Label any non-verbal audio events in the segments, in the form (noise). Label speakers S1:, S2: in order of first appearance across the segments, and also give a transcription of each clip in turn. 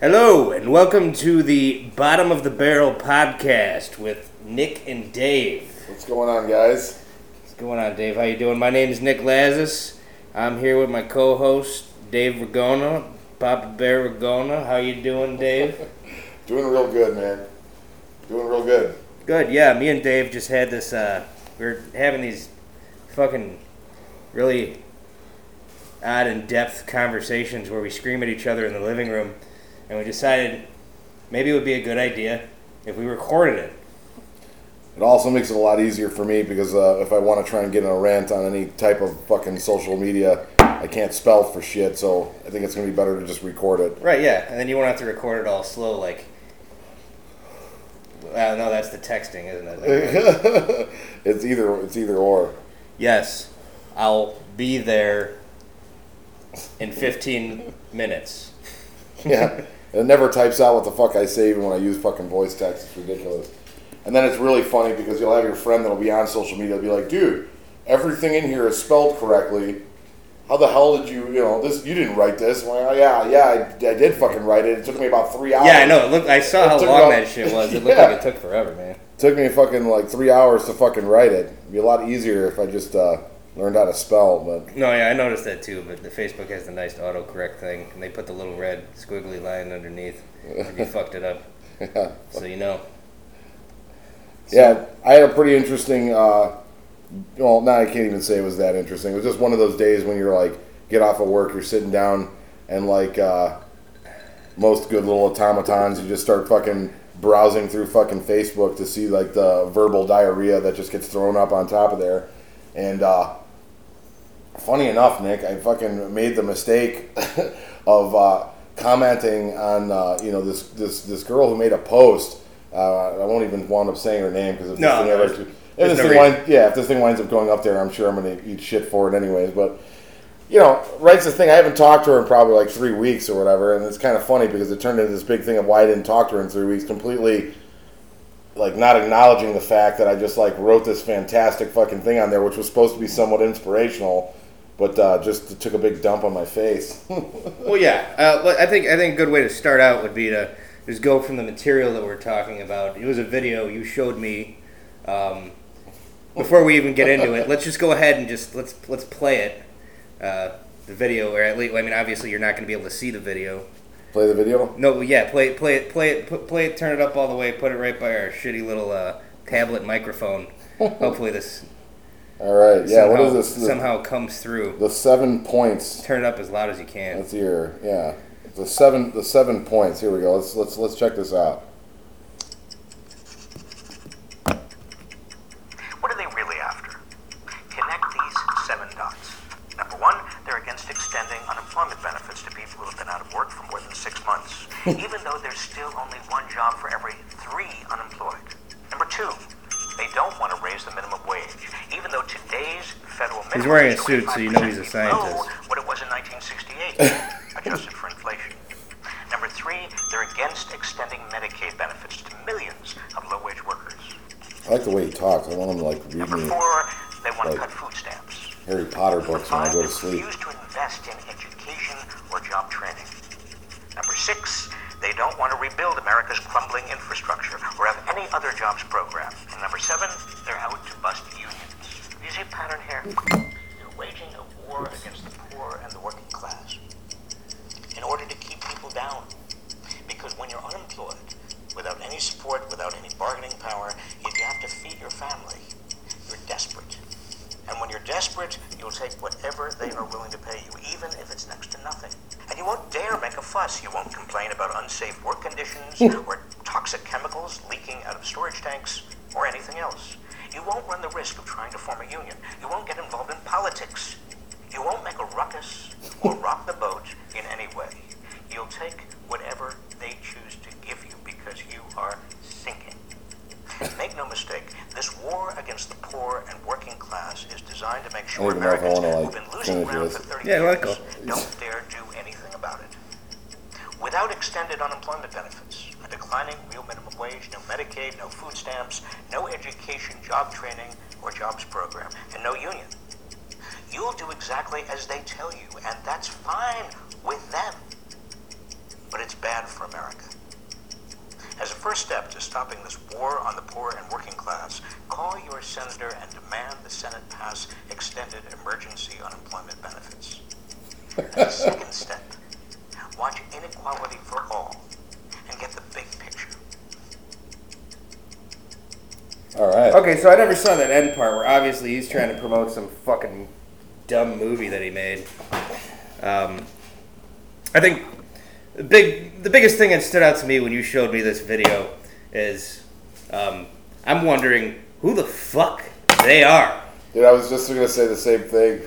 S1: Hello, and welcome to the Bottom of the Barrel podcast with Nick and Dave.
S2: What's going on, guys?
S1: What's going on, Dave? How you doing? My name is Nick Lazis. I'm here with my co-host Dave Ragona, Papa Bear Ragona. How you doing, Dave? (laughs)
S2: Doing real good, man. Doing real good.
S1: Good. Yeah, me and Dave just had this. Uh, we are having these fucking really odd in depth conversations where we scream at each other in the living room and we decided maybe it would be a good idea if we recorded it.
S2: It also makes it a lot easier for me because uh, if I want to try and get in a rant on any type of fucking social media, I can't spell for shit. So I think it's gonna be better to just record it.
S1: Right. Yeah, and then you won't have to record it all slow like. Well, no, that's the texting, isn't
S2: it? (laughs) it's either it's either or.
S1: Yes, I'll be there in 15 minutes.
S2: yeah. (laughs) It never types out what the fuck I say even when I use fucking voice text. It's ridiculous. And then it's really funny because you'll have your friend that'll be on social media be like, dude, everything in here is spelled correctly. How the hell did you, you know, this? You didn't write this. Well, yeah, yeah, I, I did fucking write it. It took me about three hours.
S1: Yeah, I know. Look, I saw how long about, that shit was. It (laughs) looked yeah. like it took forever, man. It
S2: took me fucking like three hours to fucking write it. It'd be a lot easier if I just uh, learned how to spell. But
S1: no, yeah, I noticed that too. But the Facebook has the nice autocorrect thing, and they put the little red squiggly line underneath. and you (laughs) fucked it up. Yeah. So you know.
S2: So, yeah, I had a pretty interesting. Uh, well, now I can't even say it was that interesting. It was just one of those days when you're like, get off of work, you're sitting down, and like uh, most good little automatons, you just start fucking browsing through fucking Facebook to see like the verbal diarrhea that just gets thrown up on top of there. And uh, funny enough, Nick, I fucking made the mistake (laughs) of uh, commenting on uh, you know this this this girl who made a post. Uh, I won't even wind up saying her name because if
S1: no,
S2: this thing ever, if this thing winds, yeah, if this thing winds up going up there, I'm sure I'm going to eat shit for it anyways. But you know, writes the thing. I haven't talked to her in probably like three weeks or whatever, and it's kind of funny because it turned into this big thing of why I didn't talk to her in three weeks. Completely, like not acknowledging the fact that I just like wrote this fantastic fucking thing on there, which was supposed to be somewhat inspirational, but uh, just took a big dump on my face. (laughs)
S1: well, yeah, uh, I think I think a good way to start out would be to just go from the material that we're talking about. It was a video you showed me. Um, before we even get into it, let's just go ahead and just let's let's play it uh, the video, or at least I mean, obviously you're not going to be able to see the video.
S2: Play the video.
S1: No, yeah, play it, play it, play it, put, play it, turn it up all the way, put it right by our shitty little uh, tablet microphone. (laughs) Hopefully this.
S2: All right. Yeah.
S1: Somehow,
S2: what is this?
S1: The, somehow comes through.
S2: The seven points.
S1: Turn it up as loud as you can.
S2: Let's hear. Yeah. The seven. The seven points. Here we go. Let's let's let's check this out.
S3: What are they really after? even though there's still only one
S1: He's wearing a suit, so you know he's a scientist. (laughs)
S3: what it was in 1968, (laughs) adjusted for inflation. Number three, they're against extending Medicaid benefits to millions of low-wage workers.
S2: I like the way he talks. I want him to like read
S3: Number
S2: me.
S3: four, they want like, to cut food stamps.
S2: Harry Potter books when I go to sleep.
S3: Refuse to invest in education or job training. Number six, they don't want to rebuild America's crumbling infrastructure or have any other jobs program. And number seven, they're out to bust unions. You see a pattern here? They're waging a war against the poor and the working class in order to keep people down. Because when you're unemployed, without any support, without any bargaining power, you have to feed your family. You're desperate. And when you're desperate, you'll take whatever they are willing to pay you, even if it's next to nothing. And you won't dare make a fuss. You won't complain about unsafe work conditions or toxic chemicals leaking out of storage tanks or anything else. You won't run the risk of trying to form a union. You won't get involved in politics. You won't make a ruckus or (laughs) rock the boat in any way. You'll take whatever they choose to give you because you are sinking. Make no mistake, this war against the poor and working class is designed to make sure Americans like, who've been losing ground for 30 yeah, years don't dare do anything about it. Without extended unemployment benefits, a declining real minimum wage, no Medicaid, no food stamps, no education, job training, or jobs program, and no union, you'll do exactly as they tell you, and that's fine with them. But it's bad for America. As a first step to stopping this war on the poor and working class, call your senator and demand the Senate pass extended emergency unemployment benefits. And the second step, watch Inequality for All and get the big picture.
S2: All right.
S1: Okay, so I never saw that end part where obviously he's trying to promote some fucking dumb movie that he made. Um, I think the big, the biggest thing that stood out to me when you showed me this video is um, I'm wondering who the fuck they are.
S2: Dude, I was just gonna say the same thing.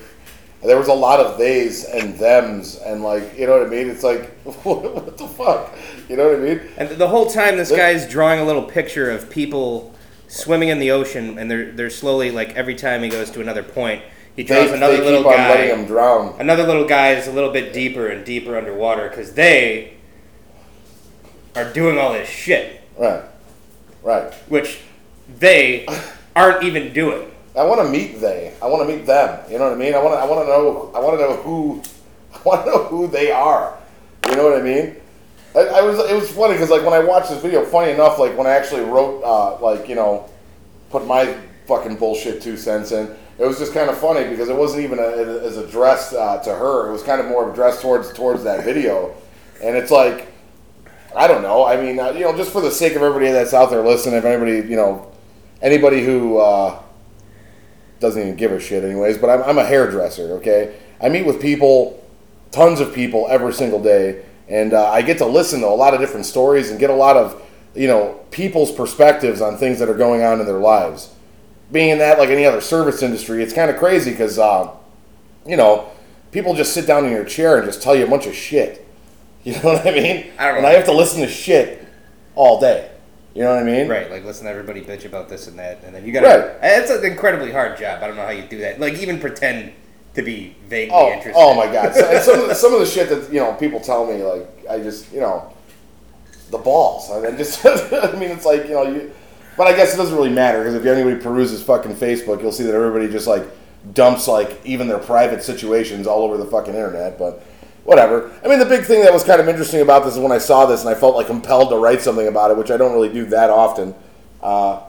S2: There was a lot of theys and thems, and like, you know what I mean? It's like, (laughs) what the fuck? You know what I mean?
S1: And the whole time, this guy's drawing a little picture of people swimming in the ocean, and they're they're slowly like every time he goes to another point, he
S2: They,
S1: draws another
S2: they
S1: little guy.
S2: letting them drown.
S1: another little guy is a little bit deeper and deeper underwater because they are doing all this shit,
S2: Right. Right.
S1: which they aren't even doing.
S2: I want to meet they. I want to meet them. You know what I mean? I want to. I want to know. I want to know who. (laughs) I want to know who they are. You know what I mean? I, I was. It was funny because like when I watched this video, funny enough, like when I actually wrote, uh, like you know, put my fucking bullshit two cents in. It was just kind of funny because it wasn't even a, as addressed uh, to her. It was kind of more addressed towards towards that video, and it's like, I don't know. I mean, uh, you know, just for the sake of everybody that's out there listening, if anybody, you know, anybody who uh, doesn't even give a shit, anyways. But I'm, I'm a hairdresser. Okay, I meet with people, tons of people every single day, and uh, I get to listen to a lot of different stories and get a lot of, you know, people's perspectives on things that are going on in their lives. Being in that, like any other service industry, it's kind of crazy because, uh, you know, people just sit down in your chair and just tell you a bunch of shit. (laughs) You know what I mean?
S1: I don't
S2: And. I have to listen to shit all day. You know what I mean?
S1: Right, like listen to everybody bitch about this and that, and then you gotta.
S2: Right.
S1: It's an incredibly hard job. I don't know how you do that. Like even pretend to be vaguely
S2: Oh,
S1: interested.
S2: oh my god! So, some of the, some of the shit that you know people tell me, like I just you know, the balls. I mean, (laughs) just I mean, it's like you know you, but I guess it doesn't really matter because if anybody peruses fucking Facebook, you'll see that everybody just like dumps like even their private situations all over the fucking internet. But whatever. I mean, the big thing that was kind of interesting about this is when I saw this and I felt like compelled to write something about it, which I don't really do that often. Uh,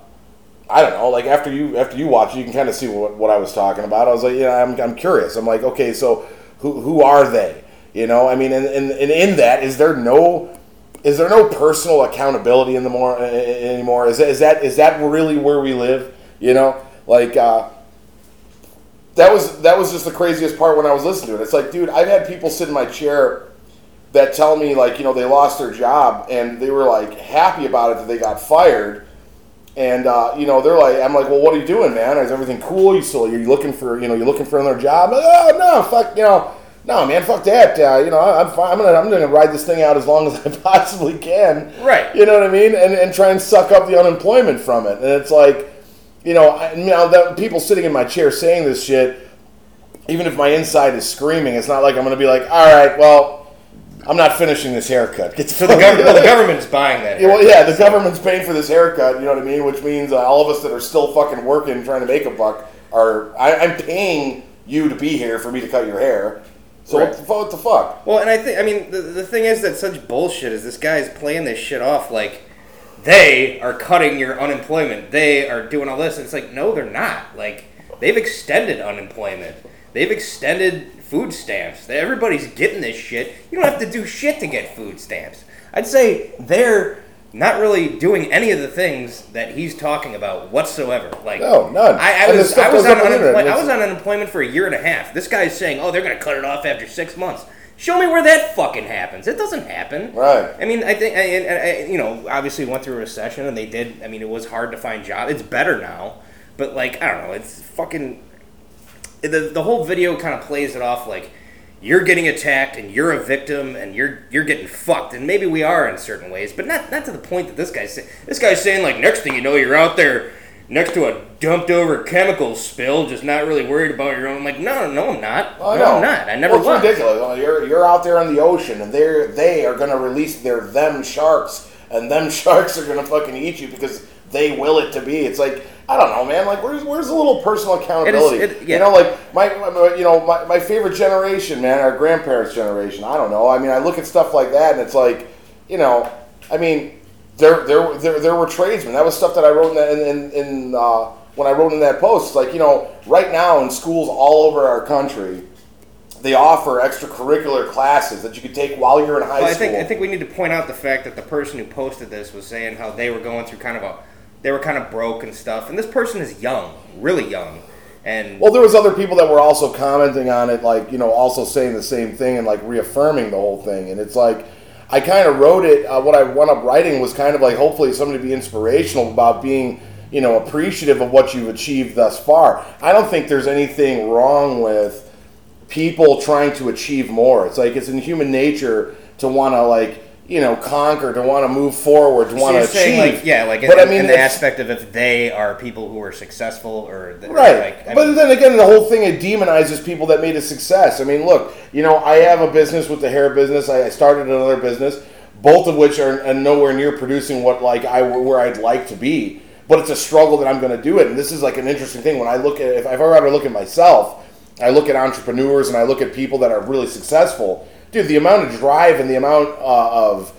S2: I don't know. Like after you after you watch it, you can kind of see what, what I was talking about. I was like, yeah, I'm, I'm curious. I'm like, okay, so who who are they? You know, I mean, and, and, and in that, is there no is there no personal accountability in the more uh, anymore? Is is that is that really where we live? You know, like uh, that was that was just the craziest part when I was listening to it. It's like, dude, I've had people sit in my chair that tell me like, you know, they lost their job and they were like happy about it that they got fired. And uh, you know, they're like, I'm like, well, what are you doing, man? Is everything cool? You still, you're looking for, you know, you're looking for another job? Oh no, fuck, you know, no, man, fuck that. Uh, you know, I'm fine. I'm gonna, I'm gonna ride this thing out as long as I (laughs) possibly can.
S1: Right.
S2: You know what I mean? And and try and suck up the unemployment from it. And it's like, you know, I, you know, that people sitting in my chair saying this shit, even if my inside is screaming, it's not like I'm gonna be like, all right, well, I'm not finishing this haircut. Get
S1: So the, (laughs) gov- well, the government's buying that.
S2: yeah, well, yeah, the government's paying for this haircut. You know what I mean? Which means uh, all of us that are still fucking working, trying to make a buck, are I, I'm paying you to be here for me to cut your hair. So
S1: Right.
S2: what, the, what the fuck?
S1: Well, and I think I mean the, the thing is that such bullshit is this guy's playing this shit off like they are cutting your unemployment. They are doing all this. And it's like no, they're not. Like they've extended unemployment. They've extended food stamps. Everybody's getting this shit. You don't have to do shit to get food stamps. I'd say they're not really doing any of the things that he's talking about whatsoever. Like
S2: No, none.
S1: I, I was I was on
S2: up on the internet.
S1: unemployment. I was on unemployment for a year and a half. This guy's saying, "Oh, they're going to cut it off after six months." Show me where that fucking happens. It doesn't happen.
S2: Right.
S1: I mean, I think, I, I- you know, obviously went through a recession, and they did. I mean, it was hard to find jobs. It's better now, but like, I don't know. It's fucking. The the whole video kind of plays it off like you're getting attacked and you're a victim and you're you're getting fucked. And maybe we are in certain ways but not not to the point that this guy's saying this guy's saying like next thing you know you're out there next to a dumped over chemical spill just not really worried about your own I'm like no no I'm not.
S2: Oh,
S1: no I'm not. I never
S2: well,
S1: was.
S2: ridiculous. Well, You're you're out there in the ocean, and they're they are gonna release their them sharks, and them (laughs) sharks are gonna fucking eat you because they will it to be. It's like I don't know, man. Like where's where's a little personal accountability?
S1: it- yeah.
S2: You know, like my, my you know my, my favorite generation, man, our grandparents' generation. I don't know. I mean, I look at stuff like that, and it's like, you know, I mean, there, there, there, there were tradesmen. That was stuff that I wrote in that, in, in, uh, when I wrote in that post. It's like you know, right now in schools all over our country, they offer extracurricular classes that you could take while you're in high
S1: Well, I
S2: school.
S1: think I think we need to point out the fact that the person who posted this was saying how they were going through kind of a they were kind of broke and stuff, and this person is young, really young, and
S2: Well, there was other people that were also commenting on it, like you know, also saying the same thing and like reaffirming the whole thing. And it's like, I kind of wrote it. Uh, what I wound up writing was kind of like hopefully somebody to be inspirational about being, you know, appreciative of what you've achieved thus far. I don't think there's anything wrong with people trying to achieve more. It's like it's in human nature to want to like you know conquer, to want to move forward, to
S1: So
S2: want to achieve.
S1: like yeah, like
S2: but
S1: in,
S2: I mean,
S1: in the aspect of if they are people who are successful or the, or,
S2: Right.
S1: like,
S2: but
S1: mean,
S2: then again, the whole thing it demonizes people that made a success. I mean, look, you know, I have a business with the hair business. I started another business, both of which are, are nowhere near producing what like I where I'd like to be. But it's a struggle that I'm going to do it. And this is like an interesting thing when I look at if I ever look at myself, I look at entrepreneurs and I look at people that are really successful. Dude, the amount of drive and the amount uh, of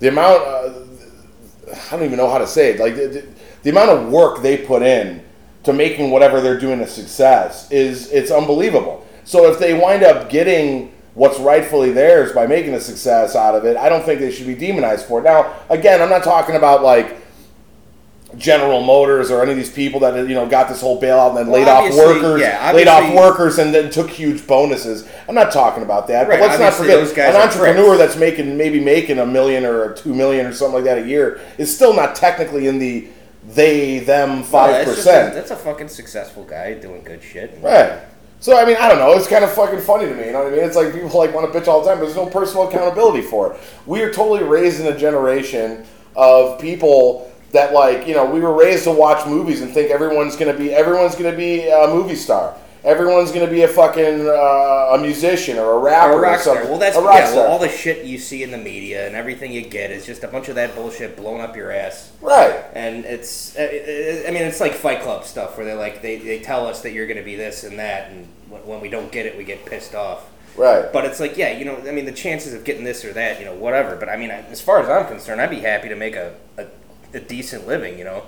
S2: the amount. Uh, I don't even know how to say it. Like the, the, amount of work they put in to making whatever they're doing a success is it's unbelievable. So if they wind up getting what's rightfully theirs by making a success out of it, I don't think they should be demonized for it. Now, again, I'm not talking about like General Motors or any of these people that you know got this whole bailout and then
S1: Well,
S2: laid off workers,
S1: yeah,
S2: laid off workers, and then took huge bonuses. I'm not talking about that.
S1: Right,
S2: but let's not forget an entrepreneur that's making maybe making a million or two million or something like that a year is still not technically in the they them five
S1: that's, a,
S2: percent.
S1: that's a fucking successful guy doing good shit.
S2: Right. So I mean, I don't know. It's kind of fucking funny to me. You know what I mean? It's like people like want to bitch all the time, but there's no personal accountability for it. We are totally raising a generation of people that like you know we were raised to watch movies and think everyone's gonna be everyone's gonna be a movie star. Everyone's gonna be a fucking uh, a musician or a rapper
S1: Or a rock star.
S2: something.
S1: Well, that's
S2: a rock
S1: yeah.
S2: star.
S1: Well, all the shit you see in the media and everything you get is just a bunch of that bullshit blown up your ass.
S2: right.
S1: And it's, uh, I mean, it's like Fight Club stuff where they're like, they, they tell us that you're going to be this and that, and when when we don't get it, we get pissed off.
S2: Right.
S1: But it's like, yeah, you know, I mean, the chances of getting this or that, you know, whatever. But I mean, as far as I'm concerned, I'd be happy to make a, a, a decent living, you know?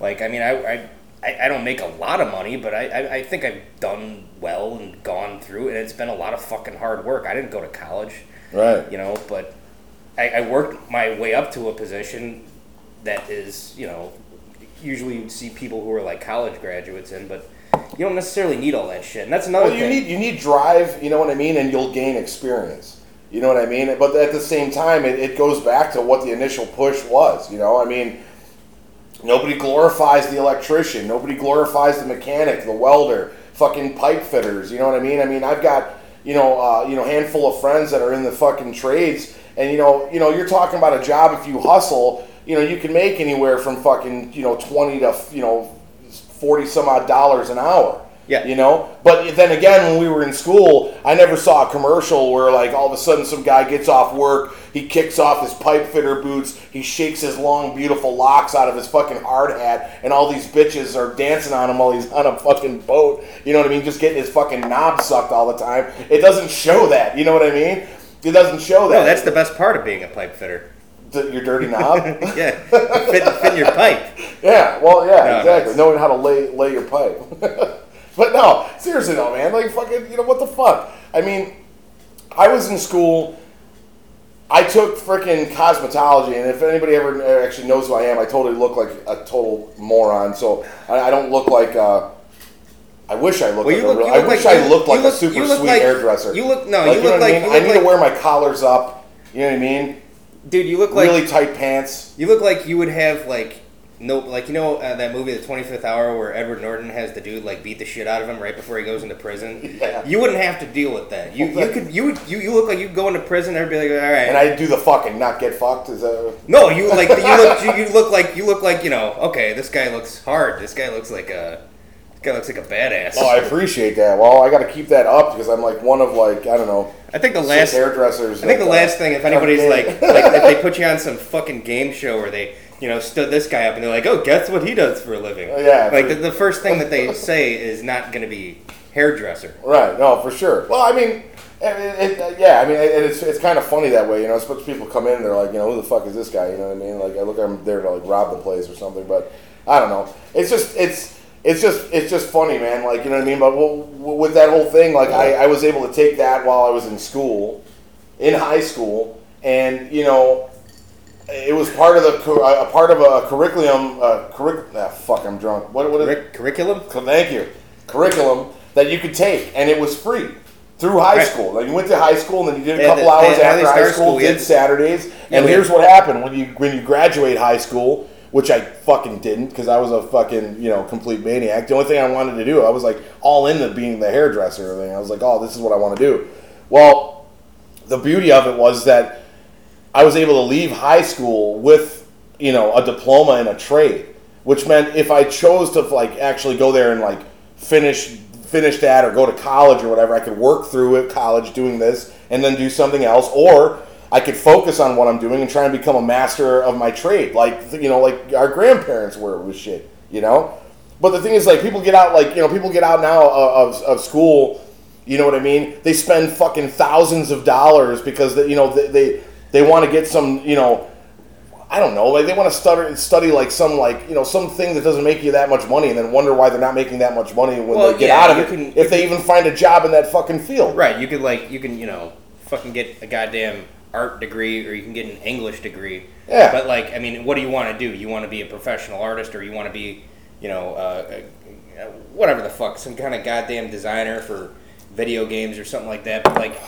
S1: Like, I mean, I, I, I don't make a lot of money, but I, I, I think I've done well and gone through, and it's been a lot of fucking hard work. I didn't go to college
S2: Right.
S1: you know, but I, I worked my way up to a position that is, you know, usually you'd see people who are like college graduates in, but you don't necessarily need all that shit. And that's another
S2: Well, you
S1: thing.
S2: need you need drive. You know what I mean, and you'll gain experience. You know what I mean. But at the same time, it, it goes back to what the initial push was. You know, I mean, nobody glorifies the electrician. Nobody glorifies the mechanic, the welder, fucking pipe fitters. You know what I mean. I mean, I've got you know uh, you know handful of friends that are in the fucking trades, and you know you know you're talking about a job if you hustle. You know, you can make anywhere from fucking you know twenty to you know forty some odd dollars an hour.
S1: Yeah.
S2: You know? But then again, when we were in school, I never saw a commercial where, like, all of a sudden some guy gets off work, he kicks off his pipe fitter boots, he shakes his long, beautiful locks out of his fucking hard hat, and all these bitches are dancing on him while he's on a fucking boat. You know what I mean? Just getting his fucking knob sucked all the time. It doesn't show that. You know what I mean? It doesn't show that.
S1: no, that's the best part of being a pipe fitter.
S2: your dirty knob. (laughs)
S1: Yeah, fit, fit your pipe. (laughs)
S2: Yeah, well, yeah,
S1: No,
S2: exactly.
S1: that's-
S2: Knowing how to lay lay your pipe. (laughs) but no, seriously though, man, like fucking, you know what the fuck? I mean, I was in school. I took freaking cosmetology, and if anybody ever actually knows who I am, I totally look like a total moron. So I, I don't look like. Uh, I wish I looked
S1: Well,
S2: like
S1: you
S2: a
S1: look-
S2: real. I wish
S1: like-
S2: I looked like
S1: look-
S2: a super sweet
S1: like-
S2: hairdresser.
S1: you look- no,
S2: Like,
S1: you
S2: know
S1: look
S2: what I
S1: like-
S2: mean?
S1: you
S2: I
S1: look
S2: need to
S1: like-
S2: wear my collars up. You know what I mean?
S1: Dude, you look like
S2: really tight pants.
S1: you look like you would have like no like you know uh, that movie The Twenty Fifth Hour where Edward Norton has the dude like beat the shit out of him right before he goes into prison.
S2: Yeah.
S1: You wouldn't have to deal with that. You you could you would you, you look like you go into prison. Everybody like all right.
S2: And I do the fucking not get fucked. Is that? (laughs)
S1: No, you like you look you, you look like you look like you know. Okay, this guy looks hard. This guy looks like a this guy looks like a badass.
S2: Oh, I appreciate that. Well, I got to keep that up because I'm like one of like I don't know
S1: I think the last
S2: hairdressers.
S1: I think the
S2: uh,
S1: last thing, if anybody's like, like if they (laughs) put you on some fucking game show where they, you know, stood this guy up and they're like, oh, guess what he does for a living?
S2: Oh, yeah.
S1: Like the, the first thing that they say is not going to be hairdresser.
S2: right? No, for sure. Well, I mean, it, it, yeah, I mean, and it's it's kind of funny that way, you know. Especially people come in, they're like, you know, who the fuck is this guy? You know what I mean? Like, I look, I'm there to like rob the place or something, but I don't know. It's just it's it's just it's just funny, man. Like, you know what I mean? But well, with that whole thing, like, I, I was able to take that while I was in school, in high school, and you know, it was part of the a part of a curriculum. Uh, curric- ah, fuck, I'm drunk. What what is
S1: Curric- curriculum?
S2: Thank you. Curriculum that you could take, and it was free through high
S1: Right.
S2: school. Like you went to high school, and then you did a
S1: Yeah,
S2: couple
S1: the-
S2: hours after high
S1: Start
S2: school,
S1: School,
S2: did. Saturdays.
S1: Yeah,
S2: And
S1: we-
S2: here's what happened when you when you graduate high school, which I fucking didn't because I was a fucking you know complete maniac. The only thing I wanted to do, I was like all into being the hairdresser. and everything. I was like, oh, this is what I want to do. Well, the beauty of it was that I was able to leave high school with, you know, a diploma in a trade, which meant if I chose to like actually go there and like finish finish that or go to college or whatever, I could work through it college doing this and then do something else, or I could focus on what I'm doing and try and become a master of my trade, like you know, like our grandparents were with shit, you know. But the thing is, like, people get out, like, you know, people get out now of, of, of school, you know what I mean? They spend fucking thousands of dollars because, they, you know, they, they, they want to get some, you know, I don't know, like, they want to study, study, like, some, like, you know, something that doesn't make you that much money and then wonder why they're not making that much money when
S1: Well,
S2: they get
S1: yeah,
S2: out of it.
S1: can-
S2: if they even find a job in that fucking field.
S1: Right. You could like you can you know fucking get a goddamn art degree or you can get an English degree.
S2: Yeah.
S1: But like I mean, what do you want to do? You want to be a professional artist or you want to be you know uh, uh, whatever the fuck some kind of goddamn designer for video games or something like that. But like.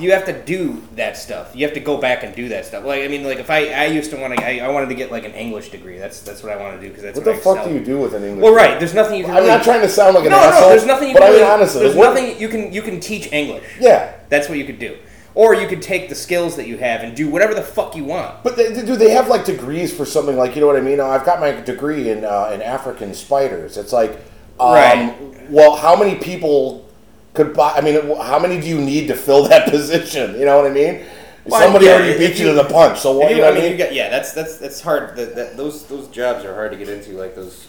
S1: You have to do that stuff. You have to go back and do that stuff. Like I mean, like if I, I used to want to, I, I wanted to get like an English degree. That's that's what I want to do because that's
S2: What
S1: what,
S2: the fuck
S1: excel
S2: do you do with an English?
S1: Well, right. There's nothing you can.
S2: I'm
S1: really,
S2: not trying to sound like an
S1: no,
S2: asshole.
S1: no. There's nothing you
S2: but
S1: can
S2: I mean,
S1: really,
S2: honestly,
S1: there's
S2: what-
S1: nothing you can you can teach English.
S2: Yeah.
S1: That's what you could do. Or you could take the skills that you have and do whatever the fuck you want.
S2: But they, do they have like degrees for something like you know what I mean? I've got my degree in uh, in African spiders. It's like, um,
S1: Right.
S2: Well, how many people could buy? I mean, how many do you need to fill (laughs) that position? You know what I mean?
S1: Well,
S2: Somebody
S1: yeah,
S2: already beat you
S1: you-
S2: to the punch. So what?
S1: If
S2: You know
S1: I
S2: what I
S1: mean,
S2: mean?
S1: got yeah. That's that's that's hard. That, that those those jobs are hard to get into. Like those.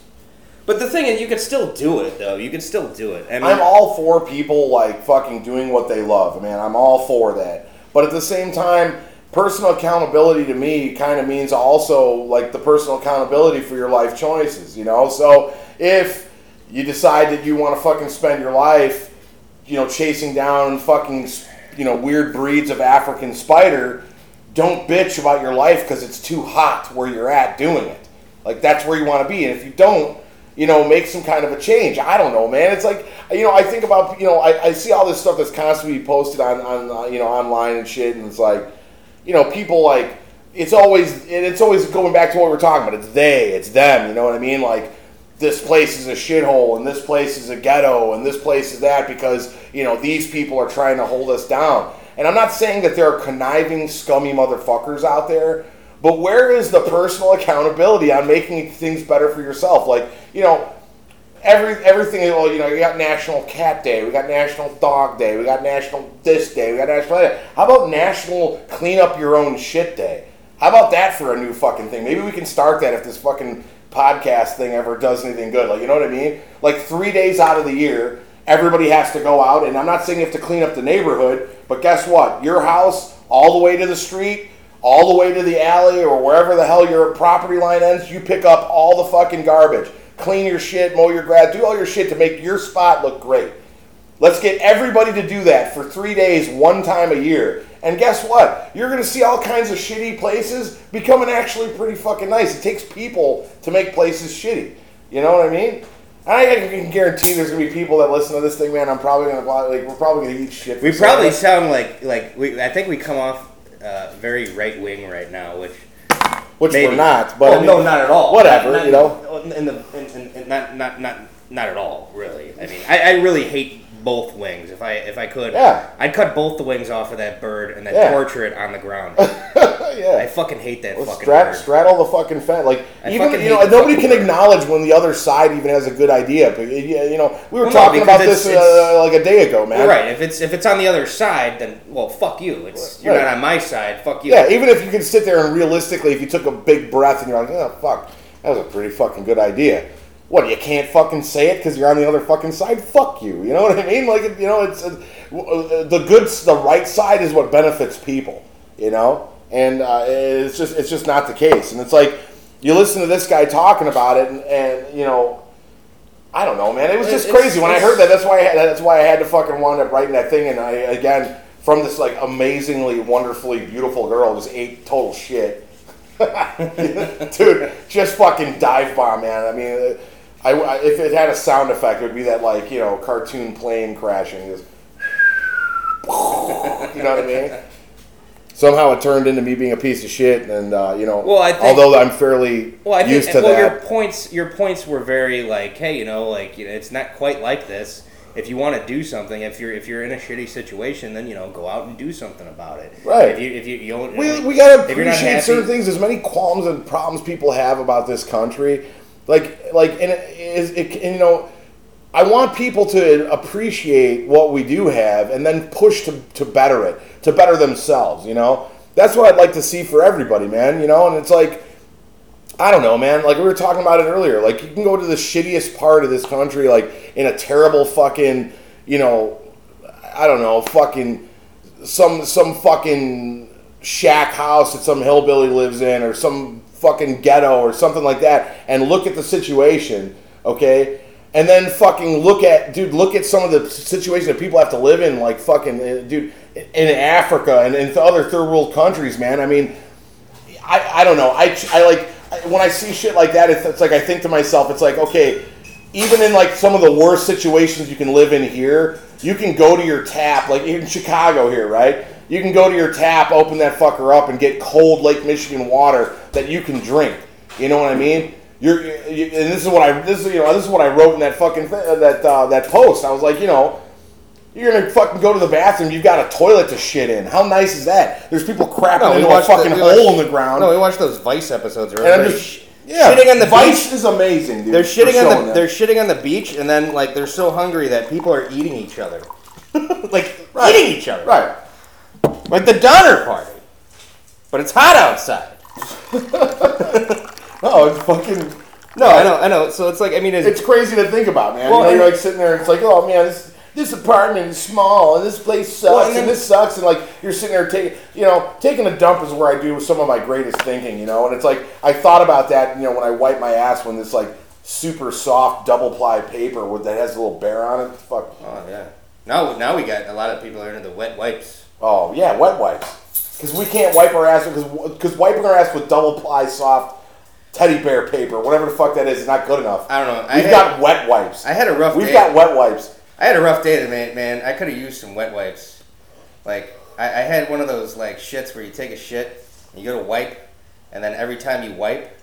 S1: But the thing is, you could still do it though. You could still do it. I mean,
S2: I'm all for people like fucking doing what they love, man. I'm all for that. But at the same time, personal accountability to me kind of means also like the personal accountability for your life choices, you know? So if you decide that you want to fucking spend your life, you know, chasing down fucking, you know, weird breeds of African spider, don't bitch about your life because it's too hot where you're at doing it. Like that's where you want to be. And if you don't, you know, make some kind of a change. I don't know, man. It's like, you know, I think about, you know, I, I see all this stuff that's constantly posted on, on uh, you know, online and shit, and it's like, you know, people like, it's always, and it's always going back to what we're talking about. It's they, it's them. You know what I mean? Like, this place is a shithole, and this place is a ghetto, and this place is that because you know these people are trying to hold us down. And I'm not saying that there are conniving, scummy motherfuckers out there, but where is the personal (laughs) accountability on making things better for yourself? Like, you know, every everything. Well, you know, you got National Cat Day, we got National Dog Day, we got National this day, we got National. that. How about National Clean Up Your Own Shit Day? How about that for a new fucking thing? Maybe we can start that if this fucking podcast thing ever does anything good. Like, you know what I mean? Like three days out of the year, everybody has to go out, and I'm not saying you have to clean up the neighborhood, but guess what? Your house, all the way to the street, all the way to the alley, or wherever the hell your property line ends, you pick up all the fucking garbage. Clean your shit, mow your grass, do all your shit to make your spot look great. Let's get everybody to do that for three days, one time a year. And guess what? You're going to see all kinds of shitty places becoming actually pretty fucking nice. It takes people to make places shitty. You know what I mean? I can guarantee there's going to be people that listen to this thing, man. I'm probably to like we're probably going to eat shit.
S1: we probably sound like like we. I think we come off uh, very right wing right now, which
S2: which
S1: maybe.
S2: we're not. But
S1: oh,
S2: I mean,
S1: no, not at all.
S2: Whatever,
S1: Not-
S2: you know.
S1: In the in, in, in, not not not not at all. Really, I mean, I, I really hate both wings. If I if I could,
S2: Yeah.
S1: I'd cut both the wings off of that bird and then
S2: Yeah.
S1: torture it on the ground. (laughs)
S2: yeah.
S1: I fucking hate that
S2: Well,
S1: fucking bird.
S2: straddle the fucking fence. Like
S1: I
S2: even
S1: fucking
S2: you know
S1: hate the
S2: nobody
S1: fucking
S2: can
S1: bird.
S2: acknowledge when the other side even has a good idea. But yeah, you know we were
S1: Well, no,
S2: talking about
S1: because
S2: this
S1: it's-
S2: uh, like a day ago, man.
S1: Right. If it's if it's on the other side, then well, fuck you. It's you're
S2: Right.
S1: not on my side. Fuck you.
S2: Yeah, even if you can sit there and realistically, if you took a big breath and you're like, oh fuck, that was a pretty fucking good idea. What you can't fucking say it because you're on the other fucking side. Fuck you. You know (laughs) what I mean? Like you know, it's uh, the good, the right side is what benefits people. You know, and uh, it's just it's just not the case. And it's like you listen to this guy talking about it, and, and you know. I don't know, man. It was just
S1: It's-
S2: crazy when I heard that. That's why I had, that's why I had to fucking wind up writing that thing. And I again from this like amazingly, wonderfully beautiful girl just ate total shit. (laughs) Dude, just fucking dive bomb, man. I mean, I, I- if it had a sound effect, it would be that like you know cartoon plane crashing. Just, (laughs) you know what I mean? Somehow it turned into me being a piece of shit, and uh, you know,
S1: Well, I think-
S2: although I'm fairly
S1: Well, I think
S2: used to
S1: well,
S2: that.
S1: your points your points were very like, hey, you know, like you know, it's not quite like this. If you want to do something, if you're if you're in a shitty situation, then you know, go out and do something about it.
S2: Right.
S1: If you if you, you don't,
S2: We, we gotta
S1: if you're not
S2: appreciate
S1: happy-
S2: certain things. There's many qualms and problems people have about this country, like like and it is it, and, you know. I want people to appreciate what we do have and then push to, to better it, to better themselves, you know? That's what I'd like to see for everybody, man, you know? And it's like, I don't know, man. Like we were talking about it earlier. Like you can go to the shittiest part of this country, like in a terrible fucking, you know, I don't know, fucking some some fucking shack house that some hillbilly lives in, or some fucking ghetto or something like that, and look at the situation, okay? And then fucking look at, dude, look at some of the situations that people have to live in, like fucking, uh, dude, in Africa and in other third world countries, man. I mean, I, I don't know. I, I like when I see shit like that. It's, it's like I think to myself, it's like okay, even in like some of the worst situations you can live in here, you can go to your tap, like in Chicago here, right? You can go to your tap, open that fucker up, and get cold Lake Michigan water that you can drink. You know what I mean? You're, you, and this is what I this is you know this is what I wrote in that fucking th- uh, that uh, that post. I was like, you know, you're gonna fucking go to the bathroom. You've got a toilet to shit in. How nice is that? There's people crapping
S1: No,
S2: into a
S1: watched the-
S2: fucking hole
S1: watched-
S2: in the ground.
S1: No, we watched those Vice episodes. Where
S2: and I'm just
S1: sh-
S2: yeah,
S1: shitting on the
S2: Vice
S1: beach.
S2: is amazing, dude.
S1: They're shitting on the
S2: that.
S1: they're shitting on the beach, and then like they're so hungry that people are eating each other, (laughs) like
S2: Right.
S1: eating each other,
S2: right.
S1: Like the Donner Party. But it's hot outside. (laughs)
S2: Oh, it's fucking.
S1: No, I know, I know. So it's like I mean, it's,
S2: It's crazy to think about, man.
S1: Well,
S2: you know,
S1: and-
S2: you're like sitting there, and it's like, oh man, this this apartment is small, and this place sucks,
S1: Well, and then-
S2: and this sucks, and like you're sitting there taking, you know, taking a dump is where I do some of my greatest thinking, you know, and it's like I thought about that, you know, when I wipe my ass when this like super soft double ply paper with that has a little bear on it, fuck.
S1: oh yeah. Now now we got a lot of people are into the wet wipes.
S2: Oh yeah, wet wipes. Because we can't wipe our ass because because wiping our ass with double ply soft teddy bear paper, whatever the fuck that is, is not good enough.
S1: I don't know. I
S2: We've
S1: had,
S2: got wet wipes.
S1: I had a rough
S2: We've
S1: day.
S2: got wet wipes.
S1: I had a rough day today, man. I could have used some wet wipes. Like I, I had one of those like shits where you take a shit, and you go to wipe, and then every time you wipe,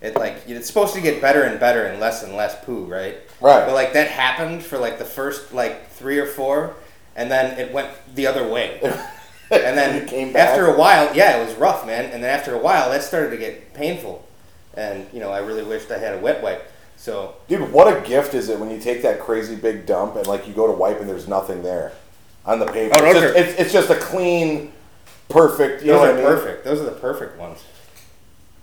S1: it like it's supposed to get better and better and less and less poo, right?
S2: Right.
S1: But like that happened for like the first like three or four, and then it went the other way. (laughs) And then
S2: came back.
S1: after a while, yeah, it was rough, man. And then after a while, that started to get painful, and you know I really wished I had a wet wipe. So
S2: Dude, what a gift is it when you take that crazy big dump and like you go to wipe and there's nothing there on the paper.
S1: Oh,
S2: it's, just, it's, it's just a clean, perfect. You know
S1: those
S2: what
S1: are
S2: I mean?
S1: perfect. Those are the perfect ones.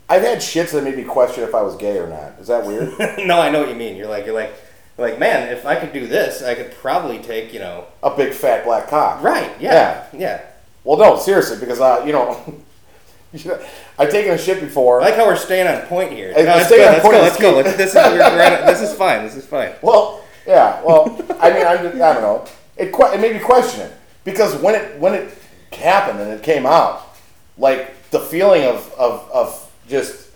S2: I've had shits that made me question if I was gay or not. Is that weird? (laughs)
S1: no, I know what you mean. You're like, you're like, like, man, if I could do this, I could probably take, you know,
S2: a big fat black cock.
S1: right? Yeah, yeah.
S2: Well, no, seriously, because uh, you know, (laughs) I've taken a shit before.
S1: I like how we're staying on point here. No, let's go. Let's go. Let's go. Let's, this (laughs) is we're, we're on, this is fine. This is fine.
S2: Well, yeah. Well, I mean, I'm just, I don't know. It it made me question it because when it when it happened and it came out, like the feeling of of, of just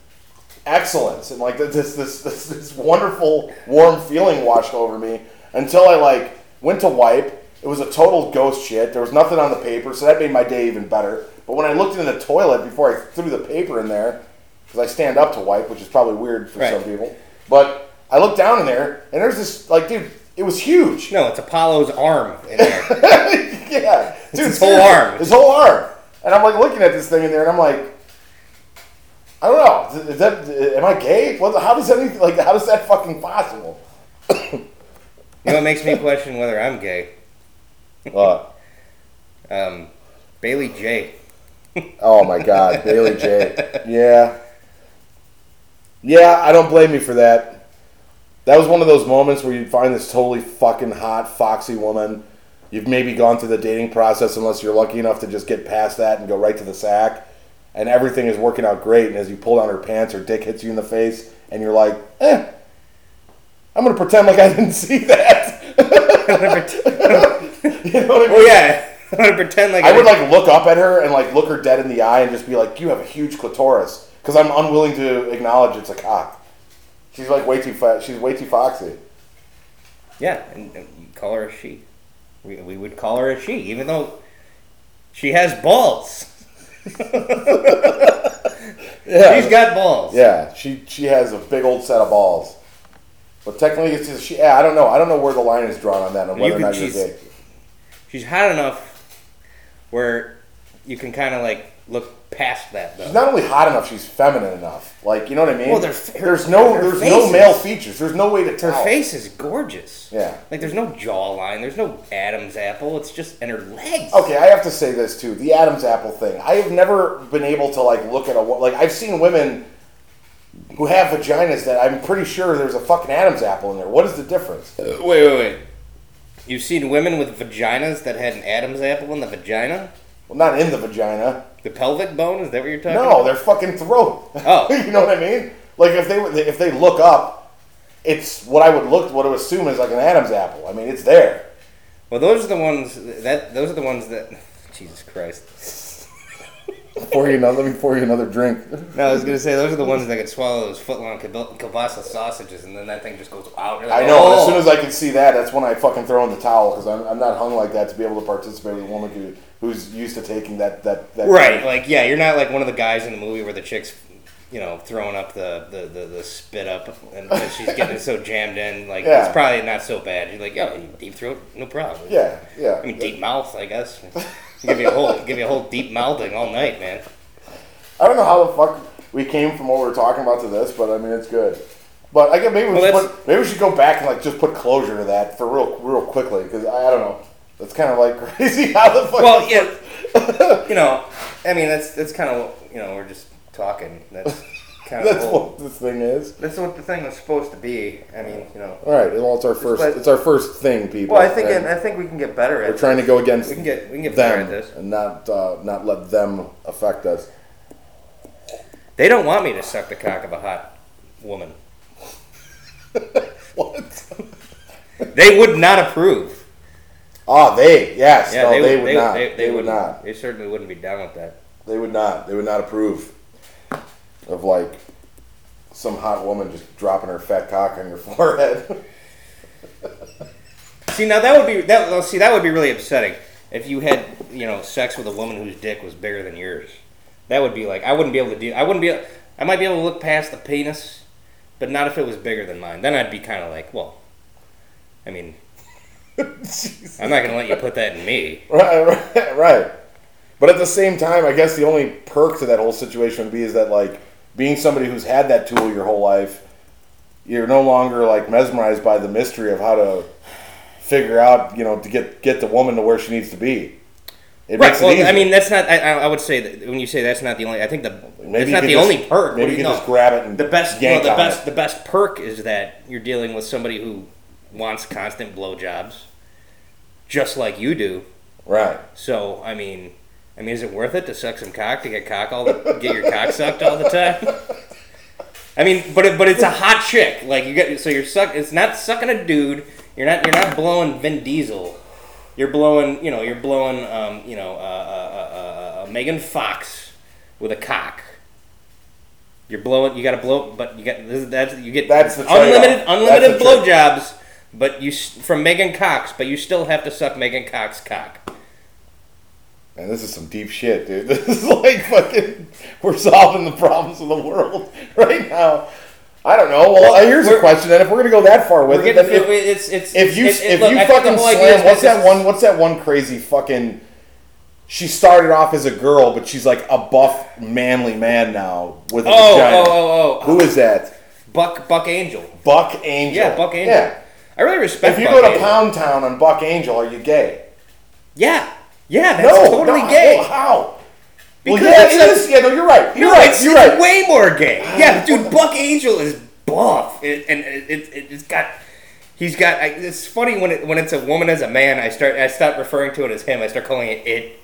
S2: excellence and like this this, this this wonderful warm feeling washed over me until I like went to wipe. It was a total ghost shit. There was nothing on the paper, so that made my day even better. But when I looked in the toilet before I threw the paper in there, because I stand up to wipe, which is probably weird for
S1: Right.
S2: some people, but I looked down in there and there's this like, dude, it was huge.
S1: No, it's Apollo's arm in there. (laughs)
S2: yeah, dude,
S1: his whole arm.
S2: His whole arm. And I'm like looking at this thing in there, and I'm like, I don't know. Is that am I gay? What, how does anything like how is that fucking possible?
S1: you know what makes me question whether I'm gay?
S2: What?
S1: Um, Bailey Jay.
S2: Oh my God, Bailey Jay. Yeah, yeah. I don't blame you for that. that was one of those moments where you'd find this totally fucking hot, foxy woman. You've maybe gone through the dating process unless you're lucky enough to just get past that and go right to the sack. And everything is working out great. And as you pull down her pants, her dick hits you in the face, and you're like, eh, I'm going to pretend like I didn't (laughs) see that. (laughs) you know what I mean?
S1: Oh yeah, (laughs) I'm gonna pretend like
S2: I would like look up at her and like look her dead in the eye and just be like, "You have a huge clitoris," because I'm unwilling to acknowledge it's a cock. She's like way too fat. She's way too foxy.
S1: Yeah, and, and you call her a she. We, we would call her a she, even though she has balls. (laughs)
S2: Yeah,
S1: She's got balls.
S2: yeah. She she has a big old set of balls. But technically, it's just, she. Yeah, I don't know. I don't know where the line is drawn on that,
S1: You
S2: whether or
S1: could-
S2: not you're
S1: she's-. She's hot enough where you can kind of like look past that though.
S2: She's not only hot enough, she's feminine enough. Like you know what I mean?
S1: Well, her-
S2: there's no
S1: her
S2: there's no
S1: is-
S2: male features. There's no way to tell.
S1: Her face is gorgeous.
S2: Yeah.
S1: Like there's no jawline. There's no Adam's apple. It's just and her legs.
S2: Okay, I have to say this too. The Adam's apple thing. I have never been able to like look at a like I've seen women who have vaginas that I'm pretty sure there's a fucking Adam's apple in there. What is the difference?
S1: Uh, wait, wait, wait. You've seen women with vaginas that had an Adam's apple in the vagina?
S2: Well, not in the vagina.
S1: The pelvic bone? Is that what you're talking
S2: No,
S1: about?
S2: their fucking throat.
S1: Oh. (laughs)
S2: you know what I mean? Like if they if they look up, it's what I would look what I would assume is like an Adam's apple. I mean, it's there.
S1: Well, those are the ones that those are the ones that. (laughs) Jesus Christ.
S2: Pour you another. Let me pour you another drink.
S1: No, I was gonna say those are the ones that could swallow those footlong kiel- kielbasa sausages, and then that thing just goes out. Like,
S2: I know.
S1: "Oh."
S2: As soon as I can see that, that's when I fucking throw in the towel because I'm, I'm not hung like that to be able to participate with a woman who, who's used to taking that that that.
S1: Right, like yeah, you're not like one of the guys in the movie where the chick's, you know, throwing up the the, the, the spit up and and she's getting so jammed in. Like
S2: Yeah.
S1: it's probably not so bad. You're like, yo, deep throat, no problem.
S2: Yeah, yeah.
S1: I mean, deep mouth, I guess. (laughs) give you a whole give you a whole deep mouthing all night, man.
S2: I don't know how the fuck we came from what we were talking about to this, but I mean it's good. But I guess maybe we
S1: Well,
S2: should put, maybe we should go back and like just put closure to that for real real quickly because I, I don't know. That's kind of like (laughs) crazy how the fuck.
S1: Well, yeah, you know, I mean that's that's kind of you know we're just talking. That's (laughs) kind of
S2: that's what this thing is.
S1: that's what the thing was supposed to be. I mean, you know.
S2: All right, well it's our first
S1: like-
S2: it's our first thing, people.
S1: Well, I think
S2: and
S1: I think we can get better at.
S2: we're trying to go against
S1: We can get we can get better at this.
S2: and not uh, not let them affect us.
S1: They don't want me to suck the cock of a hot woman. (laughs)
S2: What?
S1: They would not approve.
S2: Ah, they yes,
S1: Yeah,
S2: no,
S1: they,
S2: they,
S1: would,
S2: would
S1: they,
S2: not.
S1: They,
S2: They,
S1: they
S2: would
S1: wouldn't- They certainly wouldn't be down with that.
S2: They would not. They would not approve of like some hot woman just dropping her fat cock on your (laughs) forehead.
S1: See, now that would be that. See, that would be really upsetting if you had you know sex with a woman whose dick was bigger than yours. That would be like I wouldn't be able to do. I wouldn't be. I might be able to look past the penis, but not if it was bigger than mine. Then I'd be kind of like, well, I mean, I'm not gonna let you put that in me.
S2: right, right, right. But at the same time, I guess the only perk to that whole situation would be is that like being somebody who's had that tool your whole life, you're no longer like mesmerized by the mystery of how to figure out, you know, to get get the woman to where she needs to be. It
S1: Right.
S2: makes
S1: Well,
S2: easier.
S1: I mean, that's not. I, I would say that when you say that's not the only. I think the
S2: Maybe
S1: that's not the
S2: just-
S1: only perk.
S2: Maybe
S1: What do
S2: you
S1: you
S2: can
S1: know?
S2: just grab it and
S1: the best.
S2: yank
S1: Well, the best.
S2: it.
S1: The best perk is that you're dealing with somebody who wants constant blowjobs, just like you do.
S2: Right.
S1: So I mean, I mean, is it worth it to suck some cock to get cock all the get your cock sucked all the time? I mean, but it, but it's a hot chick. Like you get so you're suck. It's not sucking a dude. You're not you're not blowing Vin Diesel. You're blowing you know you're blowing um, you know uh, uh, uh, uh, uh, Megan Fox with a cock. You're blowing. You got to blow, but you got this, that's you get
S2: That's the
S1: unlimited unlimited blowjobs. But you from Megan Cox, but you still have to suck Megan Cox's cock.
S2: Man, this is some deep shit, dude. (laughs) This is like fucking. We're solving the problems of the world (laughs) right now. I don't know. Well, here's a question. Then, if we're gonna go that far with it,
S1: getting
S2: if,
S1: it's it's
S2: if you
S1: it- it-
S2: if
S1: look,
S2: you
S1: I
S2: fucking slam, what's that one? What's that one crazy fucking? She started off as a girl, but she's like a buff, manly man now with a
S1: Oh,
S2: vagina.
S1: oh, oh, oh,
S2: Who is that?
S1: Buck Buck Angel.
S2: Buck Angel.
S1: Yeah, Buck Angel.
S2: Yeah.
S1: I really respect.
S2: If you
S1: Buck
S2: go to
S1: Angel.
S2: Pound Town on Buck Angel, are you gay?
S1: yeah, yeah, that's
S2: no,
S1: totally
S2: no,
S1: gay.
S2: well, how?
S1: Because
S2: well, yeah, it is. Yeah, no, you're right. You're
S1: no,
S2: right.
S1: it's,
S2: you're
S1: it's
S2: right.
S1: way more gay. Yeah, ah. dude, Buck Angel is buff, it, and it, it, it's got. He's got. I, it's funny when it when it's a woman as a man. I start. I stop referring to it as him. I start calling it it.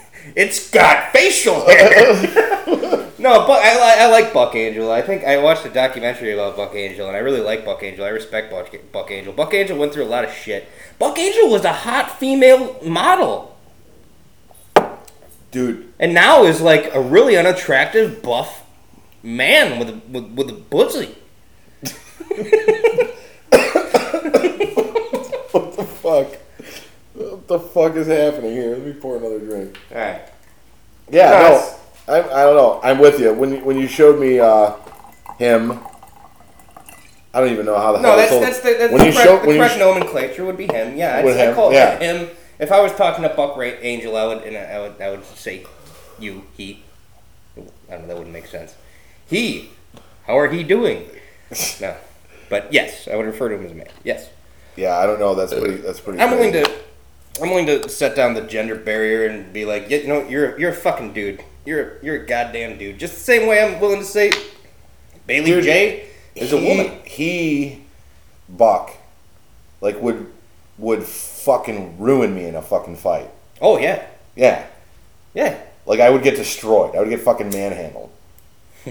S1: (laughs) it's got facial hair. (laughs) no, but I, li- I like Buck Angel. I think I watched a documentary about Buck Angel, and I really like Buck Angel. I respect Buck, Buck Angel. Buck Angel went through a lot of shit. Buck Angel was a hot female model,
S2: Dude,
S1: and now is like a really unattractive buff man with a, with, with a pussy. (laughs)
S2: what the fuck? What the fuck is happening here? Let me pour another drink.
S1: All right.
S2: Yeah,
S1: No,
S2: no, I, I don't know. I'm with you. When you, when you showed me uh, him, I don't even know how the
S1: No,
S2: hell. I
S1: that's
S2: told-
S1: that's the, that's
S2: when
S1: the
S2: you
S1: correct,
S2: show
S1: the
S2: when you
S1: correct
S2: sh-
S1: nomenclature would be him. Yeah, I'd,
S2: Would
S1: I'd
S2: him,
S1: call
S2: yeah.
S1: him. If I was talking to Buck Ra- Angel, I would and I would I would say you he. I don't know. That wouldn't make sense. He. How are he doing? (laughs) No, but yes, I would refer to him as a man. Yes,
S2: yeah, I don't know. That's pretty. That's pretty.
S1: I'm willing to. I'm willing to set down the gender barrier and be like, yeah, you know, you're you're a fucking dude. You're a, you're a goddamn dude. Just the same way I'm willing to say Bailey
S2: Dude,
S1: Jay is a woman.
S2: He, Buck, like would would fucking ruin me in a fucking fight.
S1: Oh yeah,
S2: Yeah,
S1: yeah.
S2: like I would get destroyed. I would get fucking manhandled. (laughs)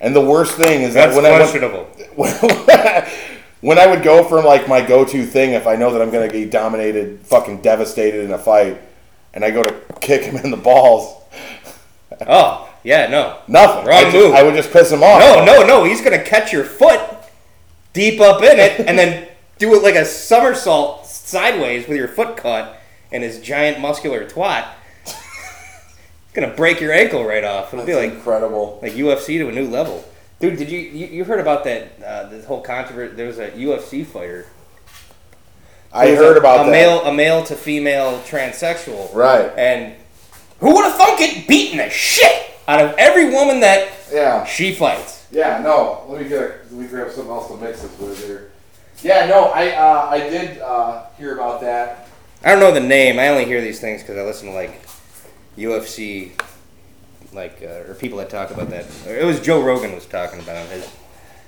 S2: and the worst thing is
S1: That's
S2: that when I went,
S1: questionable. (laughs)
S2: when I would go from like my go-to thing, if I know that I'm gonna get dominated, fucking devastated in a fight, and I go to kick him in the balls, (laughs)
S1: Oh, yeah, no.
S2: nothing.
S1: Wrong
S2: I, just-
S1: move.
S2: I would just piss him off.
S1: No, no, no. He's going to catch your foot deep up in it and then do it like a somersault sideways with your foot caught and his giant muscular twat. (laughs) Going to break your ankle right off. It'll be like
S2: incredible.
S1: like UFC to a new level. Dude, did you you, you heard about that uh, this whole controversy? There was a UFC fighter.
S2: I heard
S1: a,
S2: about
S1: a
S2: that.
S1: male a male to female transsexual.
S2: Right.
S1: And who would have thunk it beating the shit out of every woman that
S2: Yeah.
S1: she fights?
S2: Yeah, no. Let me get. A, let me grab something else to mix this with here. Yeah, no. I uh, I did uh, hear about that.
S1: I don't know the name. I only hear these things because I listen to like UFC, like uh, or people that talk about that. It was Joe Rogan was talking about on his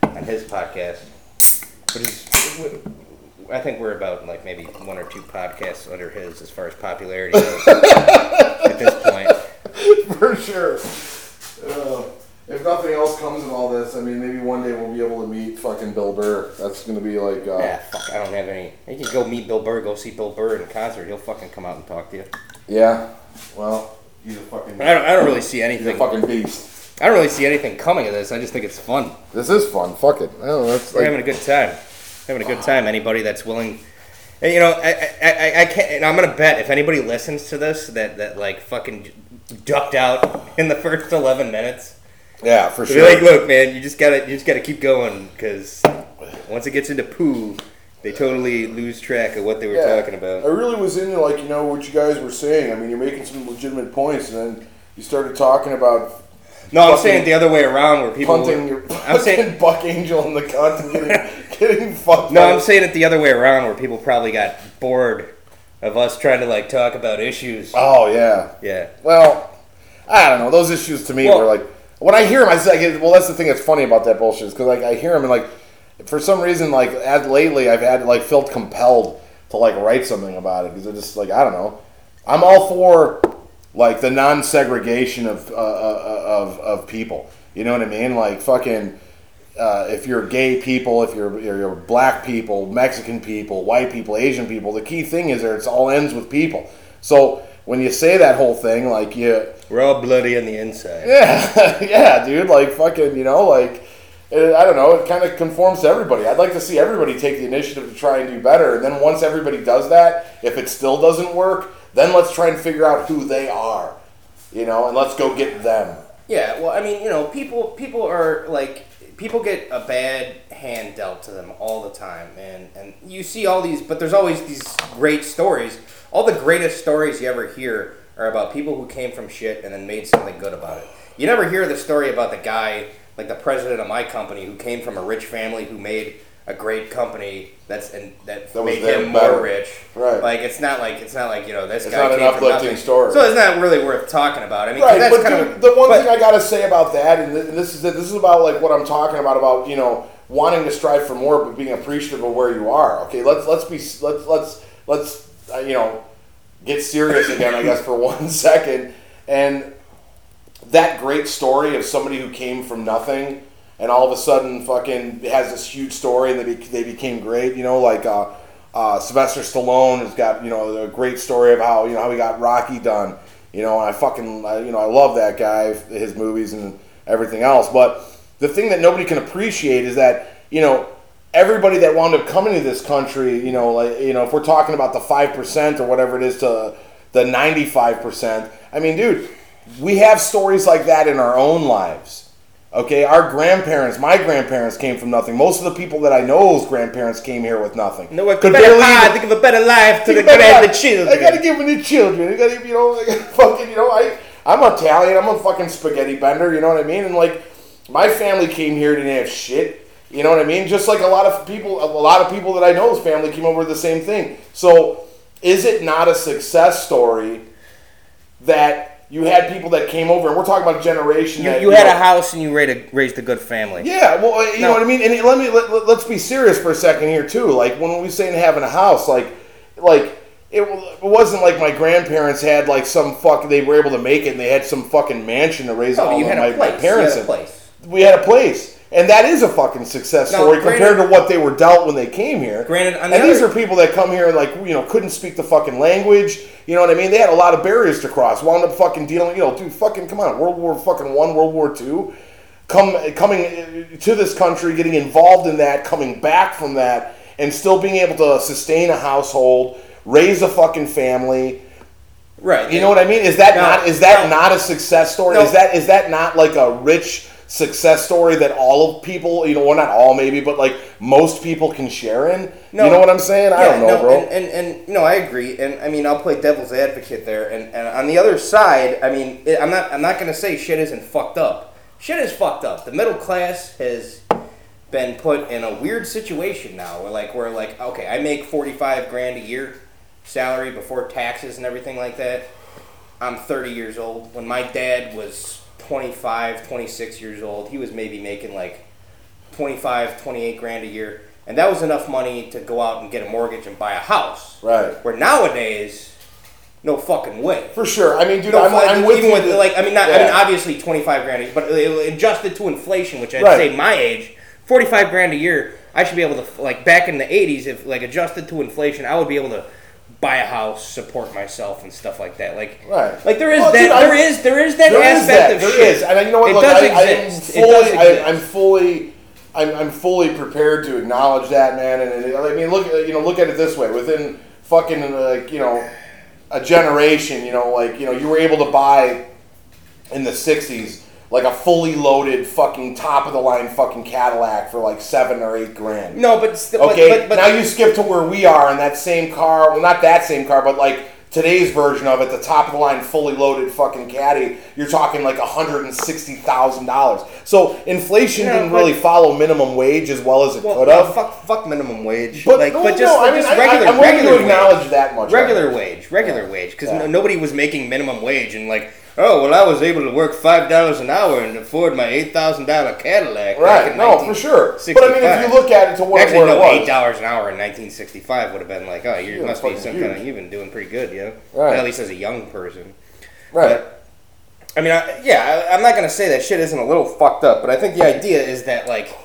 S1: on his podcast, which is I think we're about like maybe one or two podcasts under his as far as popularity goes (laughs) at this point.
S2: For sure. Uh, if nothing else comes of all this, I mean, maybe one day we'll be able to meet fucking Bill Burr. That's gonna be like. Uh,
S1: Yeah, fuck. I don't have any. You can go meet Bill Burr, go see Bill Burr in concert. He'll fucking come out and talk to you.
S2: yeah. Well, he's a fucking.
S1: I don't. I don't really see
S2: He's a
S1: anything.
S2: fucking beast.
S1: I don't really see anything coming of this. I just think it's fun.
S2: This is fun. Fuck it. I don't know. That's
S1: We're
S2: like,
S1: having a good time. Having a good time. Anybody that's willing, and, you know, I, I, I, I can't. And I'm gonna bet if anybody listens to this that that like fucking ducked out (laughs) in the first 11 minutes,
S2: yeah, for
S1: they'll
S2: sure.
S1: be like, look, man, you just gotta you just gotta keep going because once it gets into poo, they totally lose track of what they were
S2: Yeah.
S1: talking about.
S2: I really was into like you know what you guys were saying. I mean, you're making some legitimate points, and then you started talking about
S1: No, I'm
S2: fucking
S1: saying the other way around where people.
S2: punting
S1: were-
S2: your (laughs)
S1: I'm saying
S2: Buck Angel in the cunt and getting (laughs) getting fucked.
S1: no. I'm saying it the other way around where people probably got bored of us trying to like talk about issues.
S2: Oh yeah.
S1: Yeah.
S2: Well, I don't know. Those issues to me
S1: Well-
S2: were like when I hear them, I say, well, that's the thing that's funny about that bullshit is because like I hear them and like for some reason like as lately I've had like felt compelled to like write something about it because I just like I don't know. I'm all for like the non-segregation of uh, uh, of of people. You know what I mean? Like fucking. Uh, if you're gay people, if you're, you're, you're black people, Mexican people, white people, Asian people, the key thing is there it's all ends with people. So when you say that whole thing, like you,
S1: We're all bloody on the inside.
S2: yeah, (laughs) yeah, dude, like fucking, you know, like I don't know, it kind of conforms to everybody. I'd like to see everybody take the initiative to try and do better, and then once everybody does that, if it still doesn't work, then let's try and figure out who they are, you know, and let's go get them.
S1: Yeah, well, I mean, you know, people people are like people get a bad hand dealt to them all the time, and and you see all these, but there's always these great stories. All the greatest stories you ever hear are about people who came from shit and then made something good about it. You never hear the story about the guy, like the president of my company, who came from a rich family who made a great company that's and that,
S2: That
S1: made him more rich.
S2: Right.
S1: Like it's not like it's not like you know this
S2: It's
S1: guy
S2: not an
S1: came from
S2: uplifting
S1: nothing.
S2: story.
S1: So it's not really worth talking about. I mean,
S2: Right,
S1: that's
S2: but
S1: kind
S2: dude,
S1: of
S2: the one
S1: but-
S2: thing I gotta say about that, and this is this is about like what I'm talking about about you know wanting to strive for more, but being appreciative of where you are. Okay, let's let's be let's let's let's uh, you know get serious again, I guess, for (laughs) one second. And that great story of somebody who came from nothing and all of a sudden fucking has this huge story and they, be, they became great. You know, like uh, uh, Sylvester Stallone has got you know a great story of how you know how he got Rocky done. You know, and I fucking I, you know I love that guy, his movies and everything else. But the thing that nobody can appreciate is that you know everybody that wound up coming to this country, you know, like you know, if we're talking about the five percent or whatever it is to the ninety-five percent, I mean, dude, we have stories like that in our own lives. Okay, our grandparents, my grandparents came from nothing. Most of the people that I know's grandparents came here with nothing.
S1: no one
S2: Could barely even-
S1: think of a better life to the (laughs) grand the children.
S2: I gotta give them the children. I gotta, you know, I gotta (laughs) fucking, you know, I, I'm Italian. I'm a fucking spaghetti bender. You know what I mean? And like, my family came here didn't have shit. You know what I mean? Just like a lot of people, a lot of people that I know's family came over with the same thing. So, is it not a success story that you had people that came over, and we're talking about a generation
S1: you,
S2: that
S1: you had
S2: know,
S1: a house and you raised a, raised a good family.
S2: yeah, well, uh, you know what I mean. And let me let, let, us be serious for a second here too. Like when we saying having a house, like like it, it wasn't like my grandparents had like some fuck. They were able to make it, and they had some fucking mansion to raise
S1: No,
S2: all
S1: you
S2: of
S1: had
S2: my, my parents
S1: you had a
S2: in.
S1: place.
S2: We had a place, and that is a fucking success
S1: Now,
S2: story
S1: granted-
S2: compared to what they were dealt when they came here.
S1: Granted,
S2: and
S1: the
S2: these
S1: other-
S2: are people that come here and like you know couldn't speak the fucking language. You know what I mean? They had a lot of barriers to cross. Wound up fucking dealing. You know, dude, fucking come on, World War fucking one, World War two come coming uh, to this country, getting involved in that, coming back from that, and still being able to sustain a household, raise a fucking family.
S1: Right.
S2: You know what I mean? Is that
S1: No,
S2: not is that
S1: no.
S2: not a success story?
S1: No.
S2: Is that is that not like a rich success story that all of people, you know, well not all maybe, but like most people can share in?
S1: No.
S2: you know what I'm saying? I don't know,
S1: no,
S2: bro.
S1: And, and, and no, I agree. And I mean, I'll play devil's advocate there. And, and on the other side, I mean, it, I'm not I'm not gonna say shit isn't fucked up. Shit is fucked up. The middle class has been put in a weird situation now. Where like we're like, okay, I make 45 grand a year salary before taxes and everything like that. I'm 30 years old. When my dad was 25, 26 years old, he was maybe making like 25, 28 grand a year. And that was enough money to go out and get a mortgage and buy a house.
S2: right.
S1: Where nowadays, no fucking way.
S2: For sure. I mean, dude,
S1: No,
S2: I'm, I'm with
S1: even
S2: you.
S1: with like I mean not I mean obviously 25 grand, a- but adjusted to inflation, which I'd
S2: Right.
S1: say my age, 45 grand a year, I should be able to like back in the 80s if like adjusted to inflation, I would be able to buy a house, support myself and stuff like that. Like
S2: Right.
S1: like there is
S2: Well,
S1: that
S2: dude,
S1: there
S2: I-
S1: is there is that
S2: There is
S1: aspect
S2: that.
S1: of
S2: There
S1: shit.
S2: is. And you know what?
S1: It
S2: Look,
S1: does
S2: I, I am
S1: exist.
S2: fully,
S1: it does
S2: I,
S1: exist.
S2: I'm fully, I'm, I'm fully prepared to acknowledge that, man. And, and I mean, look, you know, look at it this way: within fucking like you know, a generation, you know, like you know, you were able to buy in the '60s like a fully loaded fucking top of the line fucking Cadillac for like seven or eight grand.
S1: no, but, st-
S2: Okay,
S1: but, but, but
S2: now you skip to where we are in that same car. Well, not that same car, but like today's version of it, the top of the line, fully loaded fucking caddy. You're talking like hundred and sixty thousand dollars. So inflation
S1: Yeah,
S2: didn't really follow minimum wage as well as it
S1: well,
S2: could
S1: well,
S2: have.
S1: fuck, fuck minimum wage.
S2: But,
S1: like,
S2: no,
S1: but just,
S2: no, I
S1: like,
S2: mean,
S1: just
S2: I,
S1: regular,
S2: I, I'm willing
S1: regular
S2: to
S1: wage.
S2: acknowledge that much.
S1: regular wage, regular wage, because
S2: Yeah.
S1: nobody was making minimum wage and like, oh well, I was able to work five dollars an hour and afford my eight thousand dollar Cadillac.
S2: Right? No, for sure. But I mean, if you look at it to what
S1: actually,
S2: where
S1: no,
S2: it was,
S1: eight dollars an hour in 1965 would have been like, oh, you
S2: Yeah,
S1: must be some
S2: huge.
S1: kind of you've been doing pretty good, yeah.
S2: Right.
S1: At least as a young person.
S2: right?
S1: But, I mean, I, yeah, I, I'm not gonna say that shit isn't a little fucked up, but I think the idea is that like,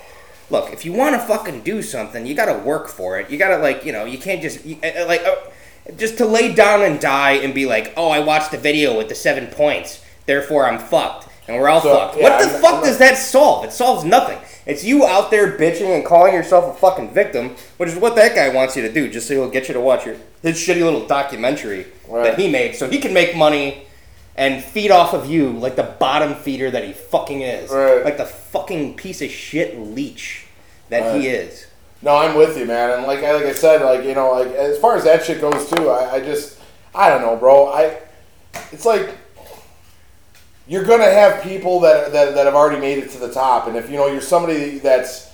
S1: look, if you want to fucking do something, you gotta work for it. You gotta like, you know, you can't just you, uh, like, uh, just to lay down and die and be like, oh, I watched the video with the seven points, therefore I'm fucked, and we're all
S2: So,
S1: fucked.
S2: yeah,
S1: what the
S2: I'm-
S1: fuck
S2: I'm
S1: does that solve? It solves nothing. It's you out there bitching and calling yourself a fucking victim, which is what that guy wants you to do, just so he'll get you to watch your his shitty little documentary
S2: Right.
S1: that he made, so he can make money and feed off of you like the bottom feeder that he fucking is,
S2: Right.
S1: like the fucking piece of shit leech that he is.
S2: No, I'm with you, man. And like I like I said, like you know, like as far as that shit goes too, I, I just I don't know, bro. I it's like you're gonna have people that, that that have already made it to the top, and if you know you're somebody that's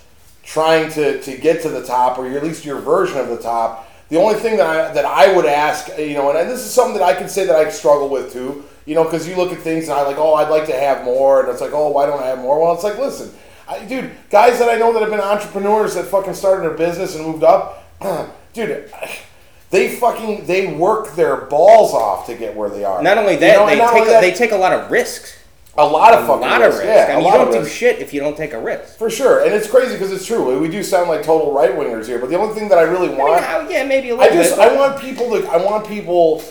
S2: trying to, to get to the top, or at least your version of the top. The only thing that I, that I would ask, you know, and this is something that I can say that I struggle with too, you know, because you look at things and I like, oh, I'd like to have more, and it's like, oh, why don't I have more? Well, it's like, listen, I, dude, guys that I know that have been entrepreneurs that fucking started their business and moved up, (clears throat) dude, they fucking they work their balls off to get where they are.
S1: Not only
S2: You
S1: that,
S2: know,
S1: they take
S2: only that,
S1: they take a lot of risks.
S2: a lot of fucking A
S1: lot of
S2: risk. Yeah,
S1: I mean, you don't do
S2: risk.
S1: shit if you don't take a risk.
S2: For sure, and it's crazy because it's true. We do sound like total right wingers here, but the only thing that I really
S1: I mean,
S2: want,
S1: yeah, maybe a little I
S2: just
S1: bit.
S2: I want people to I want people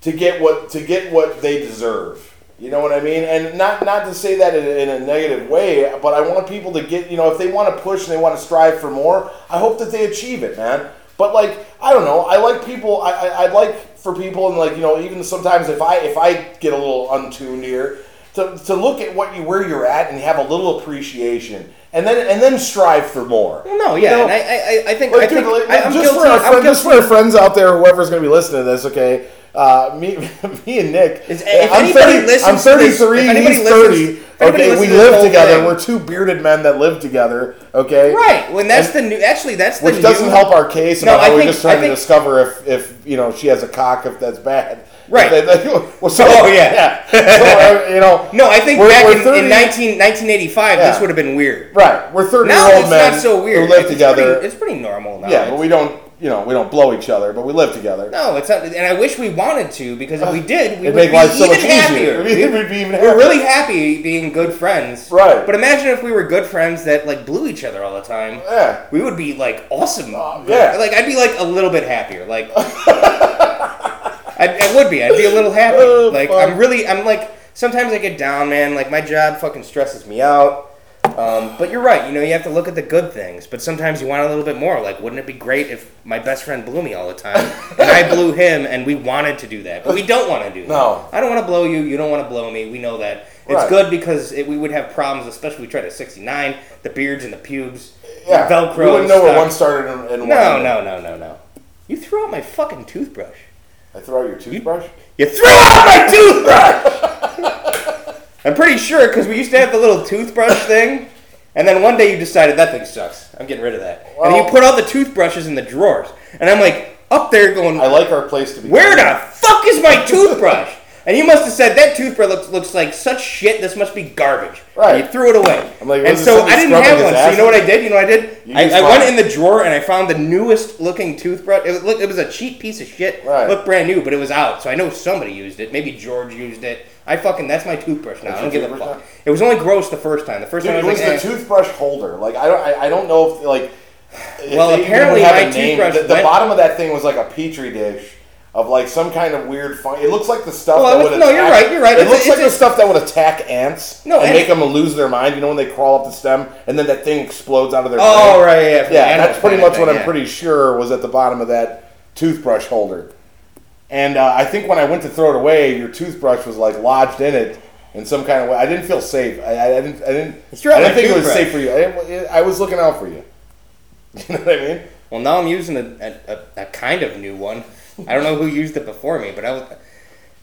S2: to get what to get what they deserve. You know what I mean? And not not to say that in, in a negative way, but I want people to get you know if they want to push and they want to strive for more, I hope that they achieve it, man. But like I don't know, I like people. I, I I'd like for people and like you know even sometimes if I if I get a little untuned here. To, to look at what you where you're at and have a little appreciation and then and then strive for more.
S1: Well, no,
S2: You
S1: yeah,
S2: know?
S1: and I, I, I think,
S2: Like,
S1: I
S2: dude,
S1: think
S2: like,
S1: I, am
S2: just,
S1: guilty.
S2: for our
S1: I'm
S2: friend, just for our friends out there, whoever's going to be listening to this, okay? Uh, me, (laughs) me and Nick.
S1: Is-
S2: I'm,
S1: anybody
S2: 30,
S1: listens
S2: I'm
S1: to this- if
S2: he's 30.
S1: if anybody
S2: Okay, we
S1: to
S2: live together.
S1: thing-
S2: We're two bearded men that live together. Okay,
S1: Right. When that's the new. Actually, that's the
S2: Which doesn't help our case
S1: No,
S2: about
S1: I
S2: how we're
S1: think-
S2: just trying
S1: think-
S2: to discover if, if you know she has a cock if that's bad.
S1: Right.
S2: They- (laughs) they- well, so,
S1: Oh, yeah.
S2: So, uh, you know.
S1: No, I think
S2: we're-
S1: back
S2: we're
S1: in,
S2: 30
S1: in 19, 1985,
S2: Yeah.
S1: this would have been weird.
S2: Right, we're thirty
S1: Now
S2: year old men
S1: not so weird.
S2: who live
S1: It's
S2: together.
S1: Pretty, it's pretty normal now.
S2: yeah, but we don't, you know, we don't blow each other, but we live together.
S1: no, it's not. And I wish we wanted to because if we (laughs) did, we
S2: It'd
S1: would
S2: make
S1: be
S2: life so
S1: even
S2: much
S1: happier.
S2: easier. I mean,
S1: We-
S2: we'd be even
S1: We're really happy being good friends.
S2: Right.
S1: But imagine if we were good friends that like blew each other all the time.
S2: Yeah.
S1: We would be like awesome.
S2: Oh, yeah.
S1: Like I'd be like a little bit happier. Like I, I would be. I'd be a little happy. (laughs)
S2: Oh,
S1: like
S2: fuck.
S1: I'm really. I'm like sometimes I get down, man. Like my job fucking stresses me out. Um, but you're right. You know, you have to look at the good things. But sometimes you want a little bit more. Like, wouldn't it be great if my best friend blew me all the time, and I blew (laughs) him, and we wanted to do that, but we don't want to do that.
S2: No.
S1: I don't want to blow you. You don't want to blow me. We know that. It's
S2: Right.
S1: good because it, we would have problems, especially if we tried at 69, the beards and the pubes,
S2: Yeah,
S1: Velcro.
S2: You wouldn't know where one started and, and one
S1: No, no, no, no, no. You threw out my fucking toothbrush.
S2: I throw out your toothbrush.
S1: You threw out my toothbrush! (laughs) I'm pretty sure because we used to have the little toothbrush (laughs) thing, and then one day you decided that thing sucks. I'm getting rid of that. and you put all the toothbrushes in the drawers. And I'm like, up there going,
S2: I like our place to be.
S1: where the fuck is my (laughs) toothbrush? And you must have said that toothbrush looks, looks like such shit. This must be garbage.
S2: Right.
S1: And you threw it away.
S2: I'm like,
S1: and
S2: was
S1: so
S2: somebody
S1: I didn't
S2: scrubbing
S1: have
S2: his
S1: one. So
S2: ass?
S1: you know what I did? You know what I did?
S2: You
S1: I,
S2: used
S1: I went
S2: mine.
S1: in the drawer and I found the newest looking toothbrush. It, look, it was a cheap piece of shit.
S2: Right.
S1: Looked brand new, but it was out. So I know somebody used it. Maybe George used it. I fucking that's my toothbrush now.
S2: That's
S1: I don't give a fuck.
S2: now?
S1: It was only gross the first time. The first
S2: Dude,
S1: time
S2: it
S1: I
S2: was
S1: was like,
S2: the
S1: eh.
S2: toothbrush holder. Like I don't, I, I don't know if like. if
S1: Well, apparently my
S2: a
S1: toothbrush
S2: The, the
S1: went-
S2: bottom of that thing was like a petri dish of like some kind of weird fun. It looks like the stuff
S1: Well,
S2: that
S1: it
S2: would
S1: no,
S2: attack.
S1: you're right, you're right.
S2: It
S1: It's a-
S2: looks like
S1: it's
S2: the stuff that would attack ants
S1: No,
S2: and
S1: and-
S2: make them lose their mind. You know when they crawl up the stem and then that thing explodes out of their.
S1: Oh
S2: brain?
S1: right, yeah,
S2: Yeah, that's pretty much what I'm
S1: yeah.
S2: pretty sure was at the bottom of that toothbrush holder. And uh, I think when I went to throw it away, your toothbrush was like lodged in it in some kind of way. I didn't feel safe. I, I, I didn't. I didn't.
S1: threw out
S2: I didn't think it was safe for you. I, didn't- I was looking out for you. (laughs) You know what I mean?
S1: Well, now I'm using a, a, a, a kind of new one. I don't know who used it before me, but I was.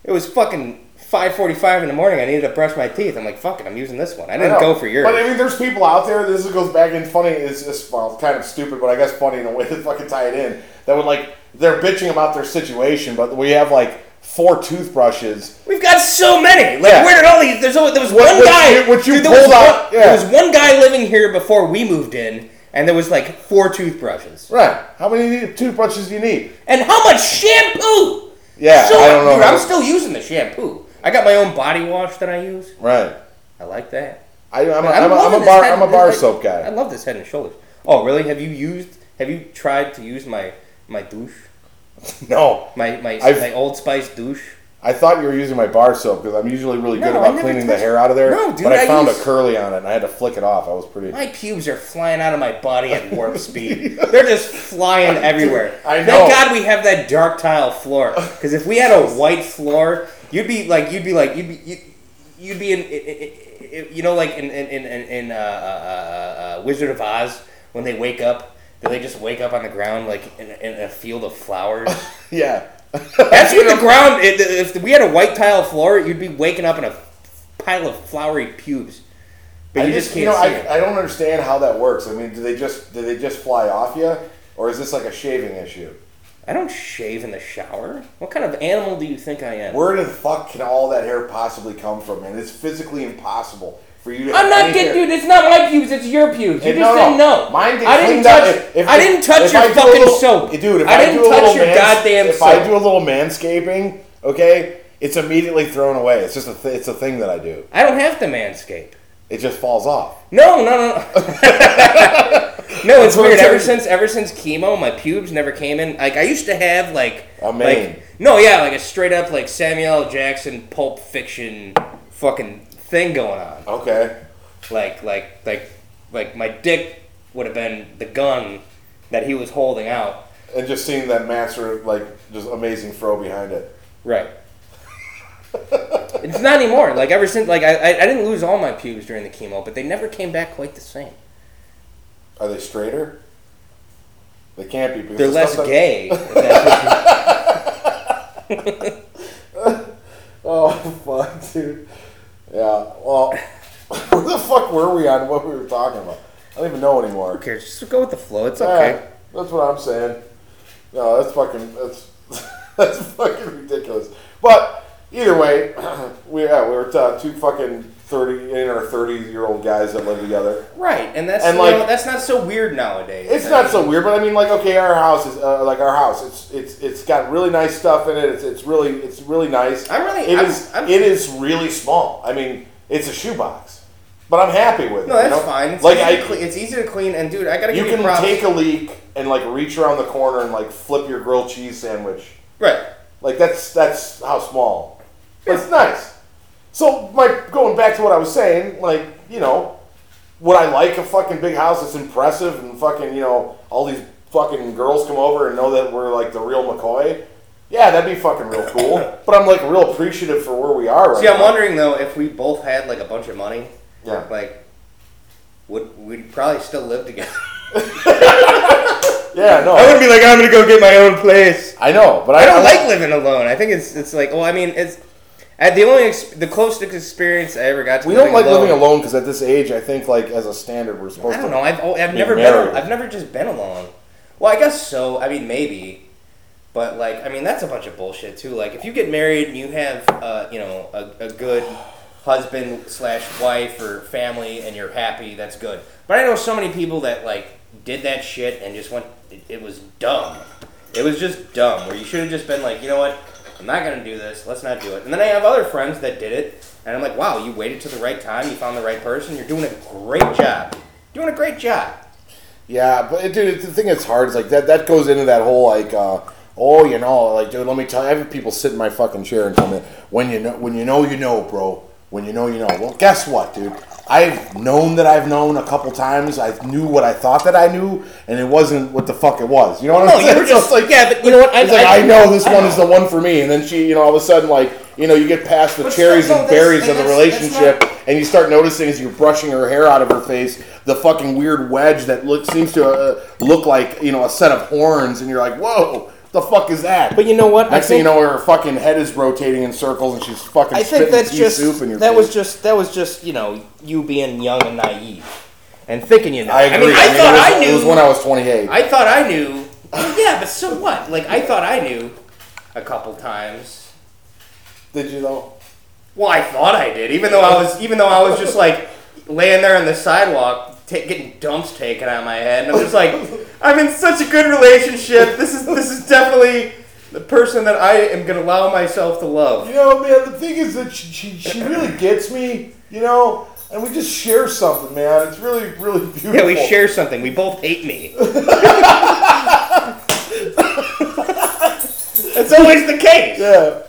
S1: It was fucking 5:45 in the morning. I needed to brush my teeth. I'm like, fuck it, I'm using this one. I
S2: I
S1: didn't
S2: know.
S1: go for yours.
S2: But I mean, there's people out there. This goes back in funny. It's just well, kind of stupid, but I guess funny in a way (laughs) to fucking tie it in. That would like they're bitching about their situation, but we have like four toothbrushes.
S1: We've got so many. Like,
S2: Yeah.
S1: where did all these? There's only, there was
S2: What-
S1: one
S2: what
S1: guy.
S2: what you
S1: dude, there was
S2: out,
S1: One,
S2: yeah.
S1: There was one guy living here before we moved in, and there was like four toothbrushes.
S2: Right? How many toothbrushes do you need?
S1: And how much shampoo?
S2: Yeah,
S1: So,
S2: I don't know.
S1: Dude, I'm still using the shampoo. I got my own body wash that I use.
S2: right.
S1: I like that.
S2: I, I'm, a,
S1: I'm
S2: I'm, a, I'm a bar.
S1: head-
S2: I'm a bar soap
S1: I love this Head and Shoulders. Oh, really? Have you used? Have you tried to use my my douche? (laughs)
S2: No,
S1: My my
S2: I've-
S1: my Old Spice douche?
S2: I thought you were using my bar soap because I'm usually really good
S1: No, I
S2: about
S1: never
S2: cleaning the
S1: touched-
S2: hair out of there.
S1: No, dude,
S2: but I,
S1: I
S2: found
S1: use-
S2: a curly on it and I had to flick it off. I was pretty.
S1: My pubes are flying out of my body at warp (laughs) speed. They're just flying (laughs) everywhere.
S2: I know.
S1: Thank God we have that dark tile floor. Because if we had a white floor, you'd be like, you'd be like, you'd be, you'd, you'd be in, i- i- i- you know, like in in in, in, in uh, uh, uh, Wizard of Oz when they wake up. Do they just wake up on the ground like in, a- in a field of flowers? (laughs)
S2: yeah.
S1: That's what the ground. If we had a white tile floor, you'd be waking up in a pile of flowery pubes. but
S2: I
S1: you
S2: just,
S1: just can't
S2: know,
S1: see
S2: I,
S1: it.
S2: I don't understand how that works. I mean, do they just do they just fly off you, or is this like a shaving issue?
S1: I don't shave in the shower. What kind of animal do you think I am?
S2: Where the fuck can all that hair possibly come from, man? It's physically impossible for you to.
S1: I'm not getting, dude. It's not my pubes. It's your pubes. You just
S2: no,
S1: didn't
S2: no.
S1: know.
S2: Mine get
S1: I didn't touch.
S2: If- if-
S1: I didn't touch your fucking
S2: little-
S1: soap,
S2: dude. If
S1: I,
S2: I,
S1: didn't
S2: do a
S1: touch
S2: little
S1: your
S2: mans-
S1: goddamn
S2: if
S1: soap.
S2: I do a little manscaping, okay, it's immediately thrown away. It's just a th- it's a thing that I do.
S1: I don't have to manscape.
S2: It just falls off.
S1: No, no, no. (laughs) no, it's weird. Ever since ever since chemo, my pubes never came in. Like I used to have like
S2: A mane.
S1: like no, yeah, like a straight up like Samuel L. Jackson Pulp Fiction fucking thing going on.
S2: Okay.
S1: Like like like like my dick would have been the gun that he was holding out.
S2: And just seeing that master like just amazing throw behind it.
S1: Right. it's not anymore. Like ever since, like I, I, I didn't lose all my pubes during the chemo, but they never came back quite the same.
S2: Are they straighter? They can't be. Because
S1: They're less gay. if (laughs) that's what (laughs) you-
S2: Oh fuck, dude. Yeah. Well, (laughs) where the fuck were we on? What we were talking about? I don't even know anymore.
S1: Who cares? Just go with the flow. It's okay.
S2: that's what I'm saying. No, that's fucking that's (laughs) that's fucking ridiculous. But either way, (clears throat) we yeah, we were uh, two fucking thirty in our thirty year old guys that live together.
S1: Right, and that's
S2: And, like-
S1: know, that's not so weird nowadays.
S2: It's
S1: I
S2: not
S1: mean,
S2: so weird, but I mean, like, okay, our house is uh, like our house. It's it's it's got really nice stuff in it. It's, it's really it's really nice.
S1: I'm really-
S2: It
S1: I'm-
S2: is-
S1: I'm-
S2: it is really small. I mean, it's a shoebox, but I'm happy with it.
S1: No, that's
S2: you know?
S1: fine. It's
S2: like
S1: easy
S2: I,
S1: to clean. It's easy to clean, and dude, I gotta
S2: you can
S1: props.
S2: take a leak and like reach around the corner and like flip your grilled cheese sandwich.
S1: right.
S2: Like that's that's how small. It's nice. So my going back to what I was saying, like, you know, would I like a fucking big house that's impressive and fucking, you know, all these fucking girls come over and know that we're like the real McCoy? Yeah, that'd be fucking real cool. (laughs) but I'm like real appreciative for where we are right now.
S1: See, I'm
S2: now.
S1: wondering though if we both had like a bunch of money,
S2: Yeah.
S1: like, would we'd probably still live together? (laughs) (laughs)
S2: Yeah, no.
S1: I wouldn't be like, I'm gonna go get my own place.
S2: I know, but I,
S1: I don't like living alone. I think it's it's like, well, I mean, it's at the only ex- the closest experience I ever got to.
S2: We don't like living alone because at this age, I think like as a standard, we're supposed to
S1: I don't
S2: to.
S1: know. I've I've
S2: Be
S1: never
S2: married.
S1: been. I've never just been alone. Well, I guess so. I mean, maybe, but like, I mean, that's a bunch of bullshit too. Like, if you get married and you have, uh, you know, a, a good husband slash wife or family, and you're happy, that's good. But I know so many people that like did that shit and just went. It, it was dumb. It was just dumb. Where you should have just been like, you know what? I'm not gonna do this. Let's not do it. And then I have other friends that did it, and I'm like, wow, you waited to the right time. You found the right person. You're doing a great job. Doing a great job.
S2: Yeah, but it- dude, the thing that's hard is like that. That goes into that whole like, uh, oh, you know, like, dude, let me tell you. I have people sit in my fucking chair and tell me, when you know, when you know, you know, bro. When you know, you know. Well, guess what, dude? I've known that I've known a couple times. I knew what I thought that I knew, and it wasn't what the fuck it was. You know what
S1: No,
S2: I'm saying?
S1: you were (laughs) just
S2: like,
S1: yeah, but you know what?
S2: it's like I know this one is the one for me, and then she, you know, all of a sudden, like, you know, you get past the
S1: But
S2: cherries and berries of the relationship, and you start noticing as you're brushing her hair out of her face, the fucking weird wedge that look, seems to uh, look like you know a set of horns, and you're like, whoa, the fuck is that?
S1: But you know what?
S2: Next
S1: I
S2: thing you know, her fucking head is rotating in circles, and she's fucking
S1: I think that's just
S2: soup in your
S1: that
S2: face.
S1: was just that was just you know you being young and naive and thinking you know.
S2: I agree.
S1: mean, I,
S2: mean,
S1: thought
S2: was,
S1: I knew.
S2: It was when I was 28.
S1: I thought I knew. Well, yeah, but so what? Like I thought I knew a couple times.
S2: Did you though?
S1: Well, I thought I did, even though I was even though I was just like laying there on the sidewalk. Ta getting dumps taken out of my head, and I'm just like, I'm in such a good relationship. This is this is definitely the person that I am gonna allow myself to love.
S2: You know, man, the thing is that she, she, she really gets me, you know, and we just share something, man. It's really, really beautiful.
S1: Yeah, we share something. We both hate me. (laughs) It's always the case.
S2: Yeah.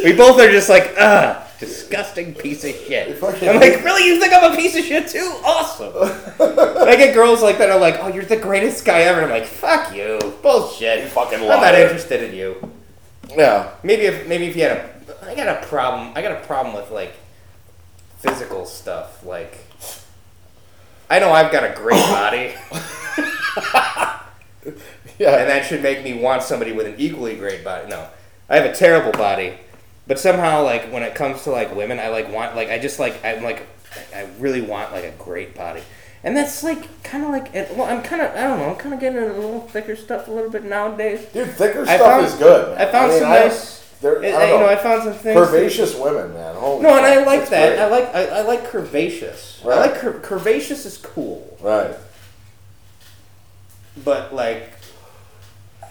S2: (laughs)
S1: We both are just like, ugh, disgusting piece of shit. I'm like, really? You think I'm a piece of shit too? Awesome. I get girls like that are like, oh, you're the greatest guy ever. I'm like, fuck you. Bullshit.
S2: You fucking love.
S1: I'm not interested in you.
S2: yeah.
S1: Maybe if maybe if you had a, I got a problem. I got a problem with like physical stuff. Like, I know I've got a great (coughs) body.
S2: Yeah.
S1: and that should make me want somebody with an equally great body. No, I have a terrible body But somehow, like when it comes to like women, I like want like I just like I'm like I really want like a great body, and that's like kind of like well I'm kind of I don't know I'm kind of getting into a little thicker stuff a little bit nowadays.
S2: Dude, thicker
S1: I
S2: stuff
S1: found-
S2: is good. Man.
S1: I found
S2: mean,
S1: some
S2: I-
S1: nice.
S2: there- I
S1: I-
S2: don't
S1: you know,
S2: know.
S1: I found some things.
S2: Curvaceous women, man. Holy
S1: No, and I like that.
S2: great.
S1: I like I, I like curvaceous. I
S2: Right.
S1: like cur- curvaceous is cool,
S2: Right.
S1: but like.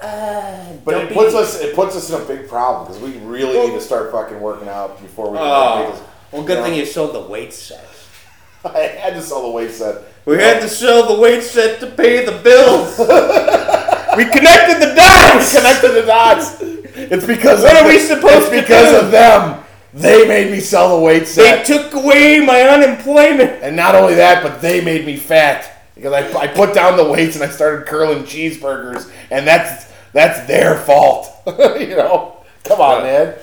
S1: Uh,
S2: But
S1: don't
S2: it
S1: be-
S2: puts us it puts us in a big problem because we really
S1: Well-
S2: need to start fucking working out before we can
S1: Oh,
S2: make this-
S1: well, good
S2: you
S1: thing
S2: know?
S1: you sold the weight set. (laughs)
S2: I had to sell the weight set.
S1: We had to sell the weight set to pay the bills. (laughs) we connected the dots.
S2: We connected the dots. It's because
S1: What
S2: of
S1: are we supposed
S2: it's
S1: to
S2: because
S1: do?
S2: of them. They made me sell the weight set.
S1: They took away my unemployment.
S2: and not only that, but they made me fat because I, I put down the weights and I started curling cheeseburgers, and that's that's their fault. (laughs) you know, come on, man.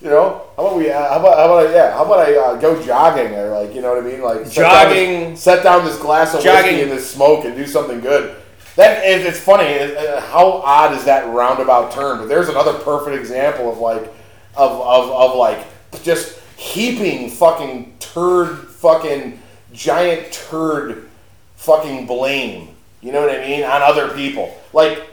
S2: You know, how about we? Uh, how about how about I, yeah? How about I uh, go jogging or like you know what I mean? Like set down
S1: Jogging.
S2: this, set down this glass of
S1: Jogging.
S2: whiskey and this smoke and do something good. That is, it's funny. uh, how odd is that roundabout turn? But there's another perfect example of like, of of, of like just heaping fucking turd, fucking giant turd, fucking blame. You know what I mean on other people. Like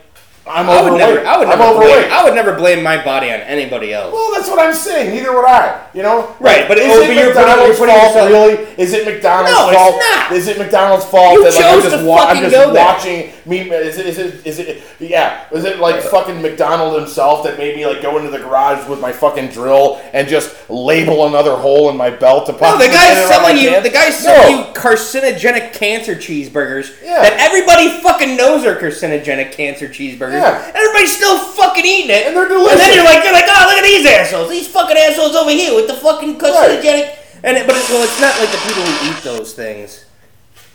S2: I'm
S1: I would
S2: overweight.
S1: never. I would
S2: I'm overweight.
S1: Blame, I would never blame my body on anybody else.
S2: Well, that's what I'm saying. Neither would I. You know,
S1: Right, but-
S2: is
S1: oh,
S2: it
S1: but you're putting-
S2: McDonald's
S1: you're putting
S2: fault?
S1: yourself-
S2: Really? Is it McDonald's
S1: No, it's
S2: fault?
S1: not.
S2: Is it McDonald's fault
S1: You
S2: that like, I'm just,
S1: to
S2: wa- I'm
S1: fucking
S2: just
S1: go there.
S2: watching me? Is it? Is it? Is it? Yeah. Is it like fucking McDonald himself that made me like go into the garage with my fucking drill and just label another hole in my belt to
S1: No, the guy's selling you. The guy's
S2: No.
S1: selling you carcinogenic cancer cheeseburgers
S2: Yeah.
S1: that everybody fucking knows are carcinogenic cancer cheeseburgers.
S2: Yeah.
S1: Everybody's still fucking eating it.
S2: And they're delicious.
S1: And then you're like, you're like, oh, look at these assholes. These fucking assholes over here with the fucking carcinogenic. And it, but it, well, it's not like the people who eat those things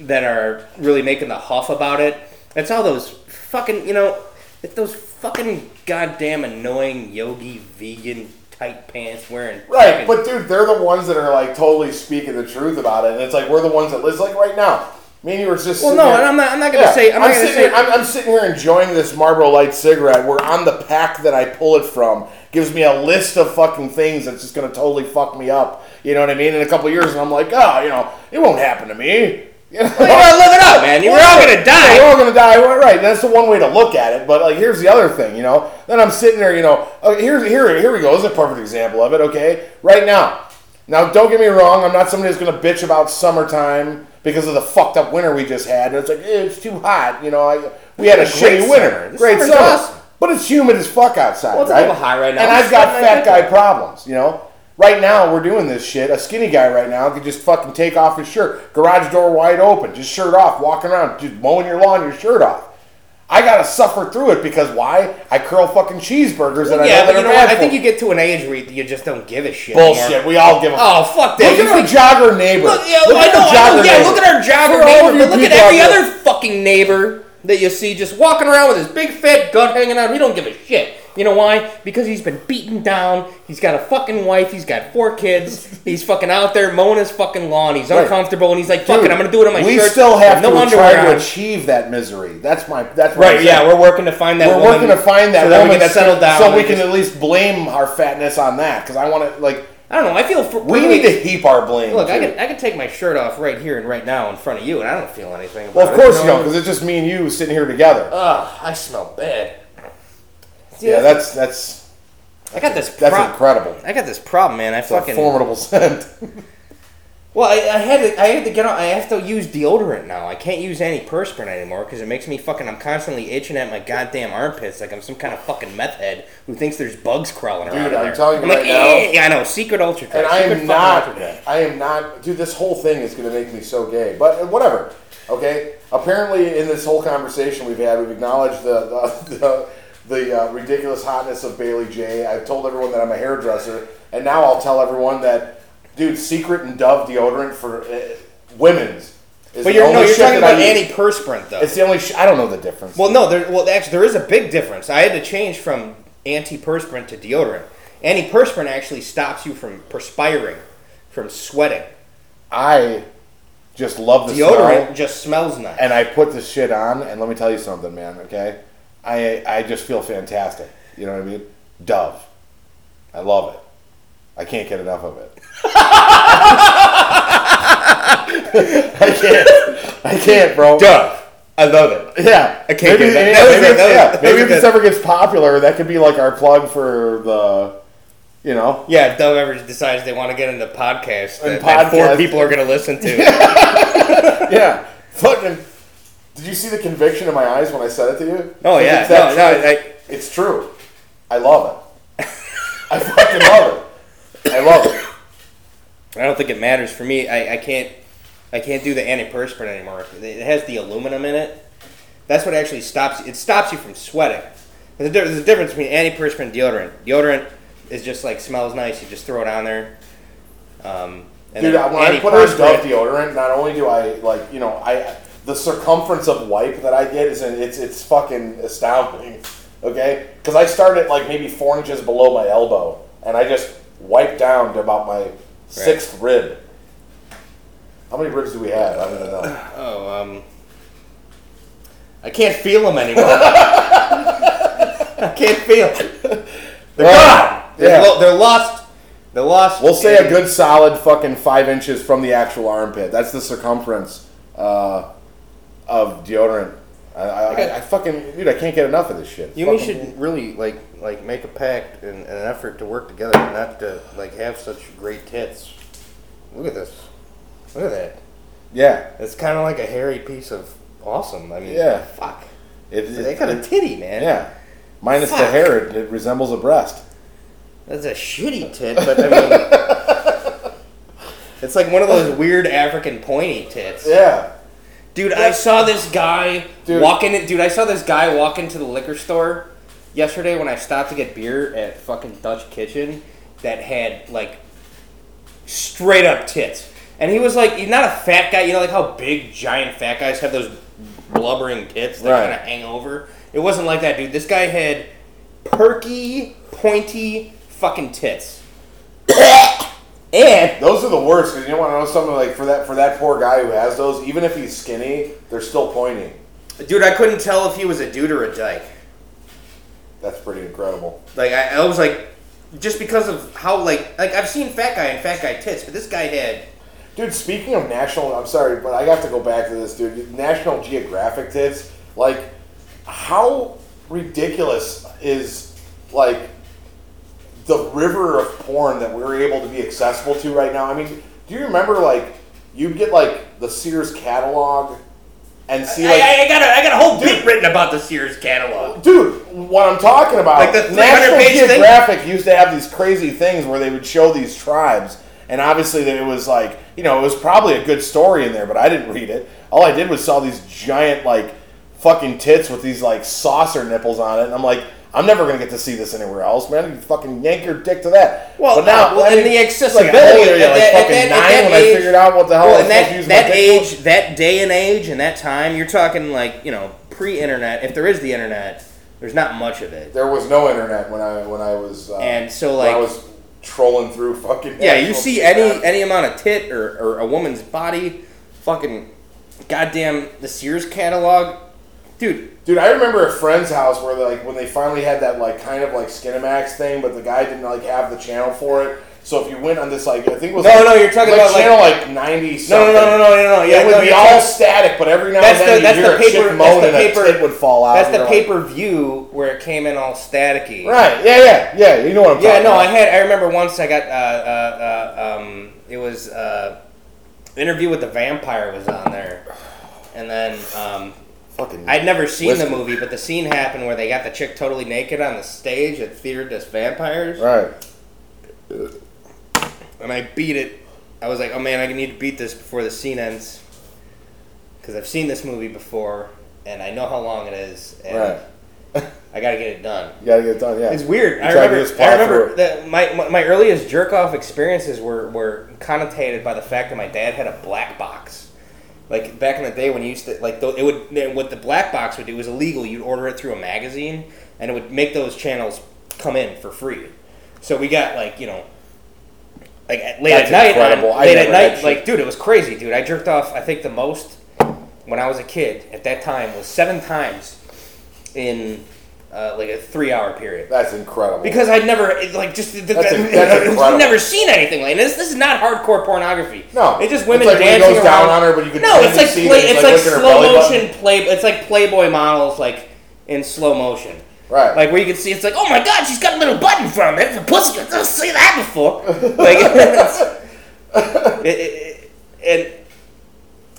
S1: that are really making the huff about it. It's all those fucking, you know, it's those fucking goddamn annoying yogi vegan tight pants wearing.
S2: Right,
S1: fucking-
S2: but dude, they're the ones that are like totally speaking the truth about it, and it's like we're the ones that live like right now. Me and you were just
S1: Well,
S2: sitting
S1: no,
S2: here-
S1: and I'm not. I'm not gonna
S2: Yeah,
S1: say. I'm, gonna
S2: sitting
S1: say.
S2: here, I'm, I'm sitting here enjoying this Marlboro Light cigarette. Where on the pack that I pull it from gives me a list of fucking things that's just gonna totally fuck me up. You know what I mean? In a couple of years, and I'm like, oh, you know, it won't happen to me. (laughs) You know?
S1: Well, live it up, man. You- We're all gonna die.
S2: Yeah, we're all gonna die. Right. That's the one way to look at it. But like, here's the other thing. You know, then I'm sitting there. You know, oh, here's here here we go. This is a perfect example of it. Okay, right now. Now, don't get me wrong. I'm not somebody who's gonna bitch about summertime because of the fucked up winter we just had. And it's like eh, it's too hot. You know, I, we had a
S1: a
S2: shitty winter. Great summer.
S1: awesome.
S2: But it's humid as fuck outside.
S1: Well, it's a
S2: right?
S1: little high right now.
S2: And I've got fat guy
S1: a-
S2: problems. You know. Right now, we're doing this shit. A skinny guy right now could just fucking take off his shirt, garage door wide open, just shirt off, walking around, just mowing your lawn, your shirt off. I gotta suffer through it because why? I curl fucking cheeseburgers and I know
S1: but you know
S2: bad
S1: what? I
S2: for
S1: think you get to an age where you just don't give a shit.
S2: bullshit.
S1: anymore.
S2: We all give a
S1: Oh fuck that!
S2: Look
S1: You
S2: at our
S1: think-
S2: jogger neighbor.
S1: Look, yeah, I
S2: at
S1: know,
S2: our
S1: I know,
S2: jogger
S1: yeah.
S2: neighbor.
S1: Look at our jogger
S2: For all
S1: neighbor.
S2: you
S1: But look at
S2: people
S1: every
S2: out there-
S1: other fucking neighbor that you see just walking around with his big fat gut hanging out. He don't give a shit. You know why? Because he's been beaten down. He's got a fucking wife. He's got four kids. he's fucking out there mowing his fucking lawn. He's
S2: Right.
S1: uncomfortable, and he's like, "Fuck it, I'm gonna do it on my
S2: we
S1: shirt."
S2: still have
S1: no
S2: to
S1: underwear
S2: try to
S1: on."
S2: achieve that misery. That's my. That's what
S1: Right?
S2: I'm
S1: Yeah,
S2: saying.
S1: we're working to find that.
S2: We're
S1: woman
S2: working to find that
S1: so that
S2: woman
S1: we can
S2: that's
S1: settle down.
S2: so
S1: and
S2: we can
S1: just-
S2: at least blame our fatness on that. Because I want to like
S1: I don't know. I feel for,
S2: we need to heap our blame.
S1: Look, I
S2: too.
S1: can I can take my shirt off right here and right now in front of you, and I don't feel anything. About
S2: Well, of
S1: it,
S2: course you don't, because it's just me and you sitting here together.
S1: Ugh, I smell bad.
S2: Yeah, that's that's
S1: I got this.
S2: that's incredible.
S1: I got this problem, man. I
S2: It's a
S1: fucking.
S2: formidable scent. (laughs)
S1: Well, I, I had to. I had to get on. I have to use deodorant now. I can't use antiperspirant anymore because it makes me fucking. I'm constantly itching at my goddamn armpits like I'm some kind of fucking meth head who thinks there's bugs crawling around
S2: Dude, I'm
S1: there.
S2: telling you
S1: like,
S2: right now-
S1: "Eh." Yeah, I know. Secret ultra.
S2: and I am not. I am not. Dude, this whole thing is going to make me so gay. But uh, whatever. Okay. Apparently, in this whole conversation we've had, we've acknowledged the the, the, the uh, ridiculous hotness of Bailey Jay. I've told everyone that I'm a hairdresser, and now I'll tell everyone that, dude, Secret and Dove deodorant for uh, women's. Is
S1: But you're no. You're talking about antiperspirant though.
S2: It's the only. Sh- I don't know the difference.
S1: Well, no, there. Well, actually, there is a big difference. I had to change from antiperspirant to deodorant. Antiperspirant actually stops you from perspiring, from sweating.
S2: I just love the
S1: Deodorant
S2: smell.
S1: just smells nice.
S2: and I put this shit on, and let me tell you something, man. Okay, I I just feel fantastic. You know what I mean? Dove, I love it. I can't get enough of it. (laughs) I can't. I can't, bro.
S1: Dove. I love it.
S2: Yeah,
S1: I can't
S2: maybe,
S1: get that.
S2: yeah,
S1: That was
S2: maybe,
S1: good.
S2: Yeah, maybe if this ever gets popular, that could be like our plug for the, you know,
S1: Yeah, if Dove ever decides they want to get into podcast,
S2: And
S1: that, that four
S2: podcast.
S1: people are going to listen to. (laughs)
S2: yeah, fucking. Did you see the conviction in my eyes when I said it to you?
S1: Oh, yeah.
S2: it's
S1: No, no. I-
S2: it's true. I love it. I fucking love it. I love it.
S1: I don't think it matters for me. I, I can't I can't do the antiperspirant anymore. It has the aluminum in it. That's what actually stops it stops you from sweating. There's a, di- there's a difference between antiperspirant and deodorant. Deodorant is just like smells nice. You just throw it on there. Um, and
S2: Dude, when I put on Dove deodorant, not only do I like, you know, I the circumference of wipe that I get is it's it's fucking astounding. Okay, because I start at like maybe four inches below my elbow, and I just wipe down to about my sixth rib. How many ribs do we have? I don't know. (clears throat)
S1: Oh, um, I can't feel them anymore. (laughs) I can't feel. Them. They're
S2: Well,
S1: gone. They're,
S2: yeah.
S1: lo- they're lost. They're lost.
S2: We'll say a good solid fucking five inches from the actual armpit. That's the circumference uh, of deodorant. I, I, I, I fucking dude, I can't get enough of this shit.
S1: You and me
S2: Fucking-
S1: should really like like make a pact and, and an effort to work together, and not to like have such great tits. Look at this. Look at that.
S2: yeah.
S1: It's kind of like a hairy piece of awesome. I mean,
S2: Yeah.
S1: Fuck.
S2: It,
S1: They
S2: it-
S1: got a
S2: it-
S1: titty, man.
S2: yeah. Minus the
S1: Fuck.
S2: hair, it, it resembles a breast.
S1: That's a shitty (laughs) tit, but I mean, it's like one of those weird African pointy tits.
S2: Yeah.
S1: Dude, I saw this guy
S2: Dude.
S1: walking. In, dude, I saw this guy walk into the liquor store yesterday when I stopped to get beer at fucking Dutch Kitchen. That had like straight up tits, and he was like, he's not a fat guy. You know, like how big giant fat guys have those blubbering tits that
S2: Right.
S1: kind of hang over. It wasn't like that, dude. This guy had perky, pointy, fucking tits. (coughs) (coughs) and (laughs)
S2: Those are the worst because you want to know something like for that for that poor guy who has those, even if he's skinny, they're still pointy.
S1: dude, I couldn't tell if he was a dude or a dyke.
S2: That's pretty incredible.
S1: Like I, I was like, just because of how like like I've seen fat guy and fat guy tits, but this guy had
S2: Dude, speaking of national, I'm sorry, but I have to go back to this, dude. National Geographic tits, like, how ridiculous is like the river of porn that we're able to be accessible to right now? I mean, do you remember like you'd get like the Sears catalog and see like.
S1: I, I got a I got a whole bit written about the Sears catalog.
S2: Dude, what I'm talking about,
S1: Like the 300
S2: National
S1: page thing?
S2: Geographic used to have these crazy things where they would show these tribes, and obviously that it was like, you know, it was probably a good story in there, but I didn't read it. All I did was saw these giant like fucking tits with these like saucer nipples on it, and I'm like, I'm never gonna get to see this anywhere else, man. You fucking yank your dick to that.
S1: Well,
S2: but now,
S1: well,
S2: I
S1: and the accessibility
S2: how old are you?
S1: at
S2: like
S1: that- at
S2: fucking
S1: at
S2: nine
S1: that
S2: when I figured out what the hell
S1: Well,
S2: I was to
S1: that
S2: use
S1: that
S2: dick for.
S1: age, that day and age, and that time, you're talking like you know pre-internet. If there is the internet, there's not much of it.
S2: There was no internet when I when I was uh,
S1: And so,
S2: like I was trolling through fucking
S1: Yeah, you see any any amount of tit or, or a woman's body, fucking goddamn the Sears catalog, dude.
S2: Dude, I remember a friend's house where like when they finally had that like kind of like Skinemax thing, but the guy didn't like have the channel for it. So if you went on this like I think it was
S1: No,
S2: like,
S1: no, you're talking
S2: like
S1: about, like-
S2: channel like, ninety
S1: No,
S2: something.
S1: no, no, no, no, no, no. Yeah,
S2: it would
S1: no,
S2: be all
S1: talking-
S2: static, but every now
S1: That's
S2: and
S1: the
S2: then
S1: that's
S2: you
S1: the
S2: hear a
S1: paper.
S2: chick
S1: That's
S2: moan
S1: the
S2: and a
S1: paper.
S2: tit would fall out.
S1: That's the pay per view where it came in all staticky.
S2: Right? Yeah, yeah, yeah. You know what I'm
S1: Yeah,
S2: talking Yeah
S1: no,
S2: about.
S1: I had. I remember once I got. Uh, uh, uh, um, it was uh, interview with the vampire was on there, and then um,
S2: fucking.
S1: I'd never seen the movie, but the scene happened where they got the chick totally naked on the stage at Theater des Vampires,
S2: right.
S1: and I beat it. I was like, oh man, I need to beat this before the scene ends, because I've seen this movie before, and I know how long it is, and
S2: Right.
S1: I got to get it done. (laughs)
S2: You gotta get it done. Yeah.
S1: It's weird.
S2: You
S1: I remember. I remember that my, my my earliest jerk off experiences were were connotated by the fact that my dad had a black box. Like back in the day when you used to like it would what the black box would do was illegal. You'd order it through a magazine, and it would make those channels come in for free. So we got like you know. Like at, late
S2: That's
S1: at night,
S2: incredible.
S1: on,
S2: I
S1: late at night, like dude, it was crazy, dude. I jerked off. I think the most when I was a kid at that time was seven times in uh, like a three hour period.
S2: That's incredible.
S1: Because I'd never like just th- th-
S2: That's
S1: th-
S2: a- (laughs) that's incredible.
S1: Never seen anything like this. This is not hardcore pornography.
S2: No.
S1: it's just
S2: It's
S1: women
S2: like when he
S1: dancing
S2: goes down
S1: around.
S2: on her, but you can
S1: no, it's like
S2: see
S1: play, it's
S2: like,
S1: like slow
S2: button.
S1: motion play. It's like Playboy models like in slow motion.
S2: Right.
S1: Like where you can see it's like, oh my god, she's got a little button from it. It's a pussy. I've never seen that before. (laughs) Like, (laughs) it's, it, it, it,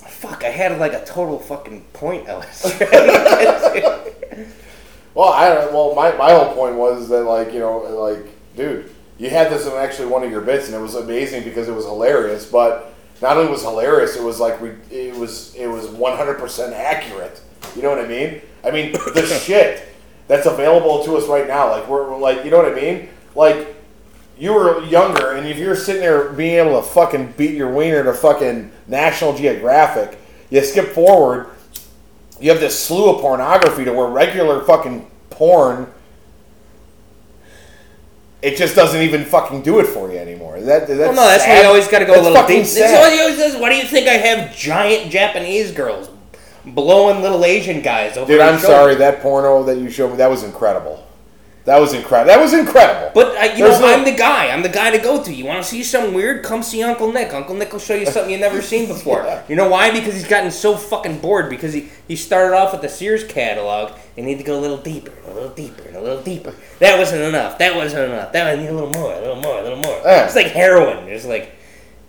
S1: and fuck, I had like a total fucking point. I
S2: Well, I don't. Well, my, my whole point was that like you know like dude, you had this in actually one of your bits, and it was amazing because it was hilarious. But not only was hilarious, it was like we it was it was one hundred percent accurate. You know what I mean? I mean the (coughs) shit that's available to us right now. Like we're, we're like you know what I mean? Like you were younger, and if you're sitting there being able to fucking beat your wiener to fucking National Geographic, you skip forward you have this slew of pornography to where regular fucking porn it just doesn't even fucking do it for you anymore. That, that's
S1: Well, no, that's why
S2: sad.
S1: you always got to go
S2: That's
S1: a little deep. That's
S2: sad.
S1: why he always says, "Why do you think I have giant Japanese girls blowing little Asian guys over?"
S2: Dude, I'm
S1: shoulder?"
S2: sorry. That porno that you showed me, that was incredible. That was incredible. That was incredible.
S1: But uh, you
S2: There's
S1: know,
S2: no-
S1: I'm the guy. I'm the guy to go to. You want to see something weird? Come see Uncle Nick. Uncle Nick will show you something you've never (laughs) seen before.
S2: Yeah.
S1: You know why? Because he's gotten so fucking bored. Because he, he started off with the Sears catalog and need to go a little deeper, a little deeper, and a little deeper. That wasn't enough. That wasn't enough. That was need a little more, a little more, a little more.
S2: Yeah.
S1: It's like heroin. It's like,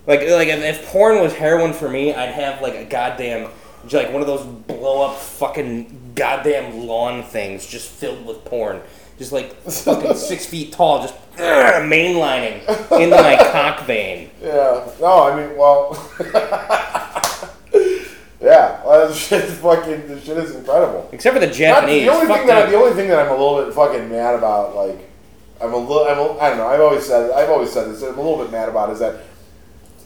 S1: like, like if, if porn was heroin for me, I'd have like a goddamn, like one of those blow up fucking goddamn lawn things just filled with porn. Just like (laughs) fucking six feet tall, just ugh, mainlining into my (laughs) cock vein.
S2: yeah. No, I mean, well. (laughs) yeah. Well, this shit is fucking. This shit is incredible.
S1: Except for the
S2: Not-
S1: Japanese.
S2: the only thing that the only thing that I'm a little bit fucking mad about, like, I'm a little, I'm a, I don't know. I've always said, I've always said this. I'm a little bit mad about is that,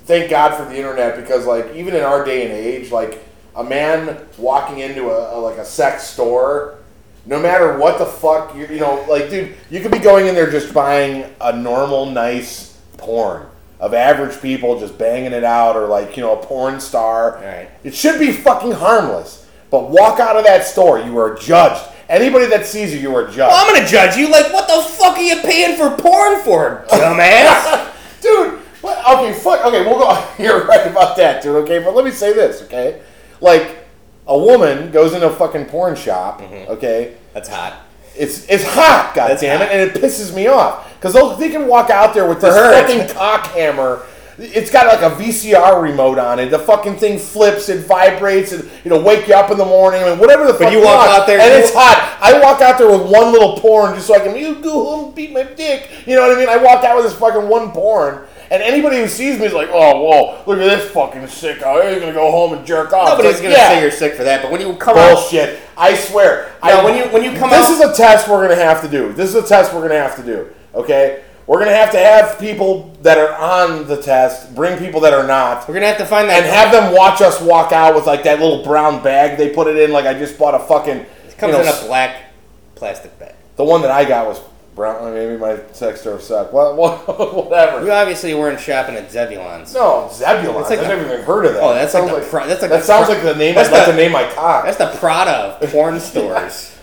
S2: thank God for the internet because, like, even in our day and age, like, a man walking into a, a like a sex store, no matter what the fuck you, you know, like, dude, you could be going in there just buying a normal, nice porn of average people just banging it out, or like, you know, a porn star.
S1: Right.
S2: It should be fucking harmless. But walk out of that store, you are judged. Anybody that sees you, you are judged.
S1: Well, I'm gonna judge you. Like, what the fuck are you paying for porn for, dumbass? (laughs)
S2: dude. What, okay, fuck. Okay, we'll go. (laughs) You're right about that, dude. Okay, but let me say this. Okay, like a woman goes into a fucking porn shop. Mm-hmm. Okay,
S1: That's hot.
S2: it's it's hot, god
S1: That's
S2: damn it,
S1: hot.
S2: and it pisses me off because they can walk out there with this fucking cock hammer. It's got like a VCR remote on it. The fucking thing flips, it vibrates, and it'll wake you up in the morning, and whatever the fuck.
S1: But you walk out there-
S2: and
S1: you-
S2: it's hot. I walk out there with one little porn just so I can you go home beat my dick. You know what I mean? I walk out with this fucking one porn. And anybody who sees me is like, oh, whoa, look at this fucking sicko. He's gonna go home and jerk off.
S1: Nobody's gonna
S2: yeah.
S1: say you're sick for that, but when you come out,
S2: Bullshit. I swear.
S1: No,
S2: I,
S1: when you- when you come
S2: this
S1: out-
S2: is a test we're gonna have to do. This is a test we're gonna have to do. Okay, we're gonna have to have people that are on the test bring people that are not,
S1: we're gonna have to find that.
S2: and have them watch us walk out with like that little brown bag they put it in. Like I just bought a fucking.
S1: it comes
S2: you know,
S1: in a black plastic bag.
S2: The one that I got was brown. Maybe my sex store sucked. Well, (laughs) whatever.
S1: You obviously weren't shopping at Zebulon's.
S2: No, Zebulon.
S1: It's like
S2: I've
S1: the-
S2: never even heard of that.
S1: Oh, that's
S2: That
S1: like
S2: sounds
S1: the pro- that's like
S2: that sounds
S1: pro-
S2: like the name
S1: that's
S2: like
S1: the-
S2: to name my cock.
S1: That's the Prada of porn (laughs) stores.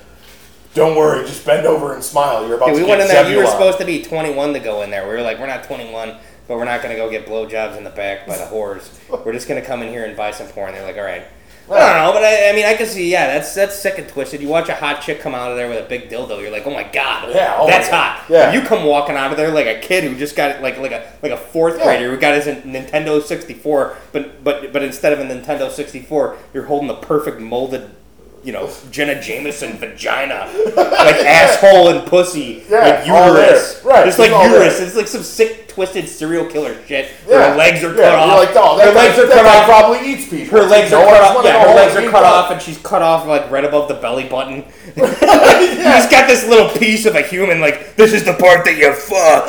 S2: Don't worry, just bend over and smile. You're about to
S1: we
S2: get
S1: went in there. You were supposed to be 21 to go in there. We were like, we're not 21, but we're not gonna go get blowjobs in the back by the whores. (laughs) We're just gonna come in here and buy some porn. They're like, all right. I don't know, but I, I mean, I can see, yeah, that's that's sick and twisted. You watch a hot chick come out of there with a big dildo, you're like, oh my god,
S2: Yeah, oh my
S1: that's
S2: God.
S1: hot.
S2: Yeah.
S1: You come walking out of there like a kid who just got like like a like a fourth
S2: Yeah.
S1: grader who got his Nintendo 64, but but but instead of a Nintendo 64, you're holding the perfect molded. You know, Jenna Jameson vagina, like (laughs) asshole and pussy,
S2: Yeah,
S1: like uterus,
S2: Right,
S1: like
S2: it's all
S1: uterus.
S2: there.
S1: It's like some sick, twisted serial killer shit.
S2: Yeah.
S1: Her legs are cut
S2: you're
S1: off.
S2: like, oh,
S1: her legs are cut off.
S2: probably eats people.
S1: Her legs
S2: No,
S1: are cut off. Yeah, her legs are cut off, and she's cut off like right above the belly button. (laughs) you (laughs) just got this little piece of a human. Like this is the part that you fuck.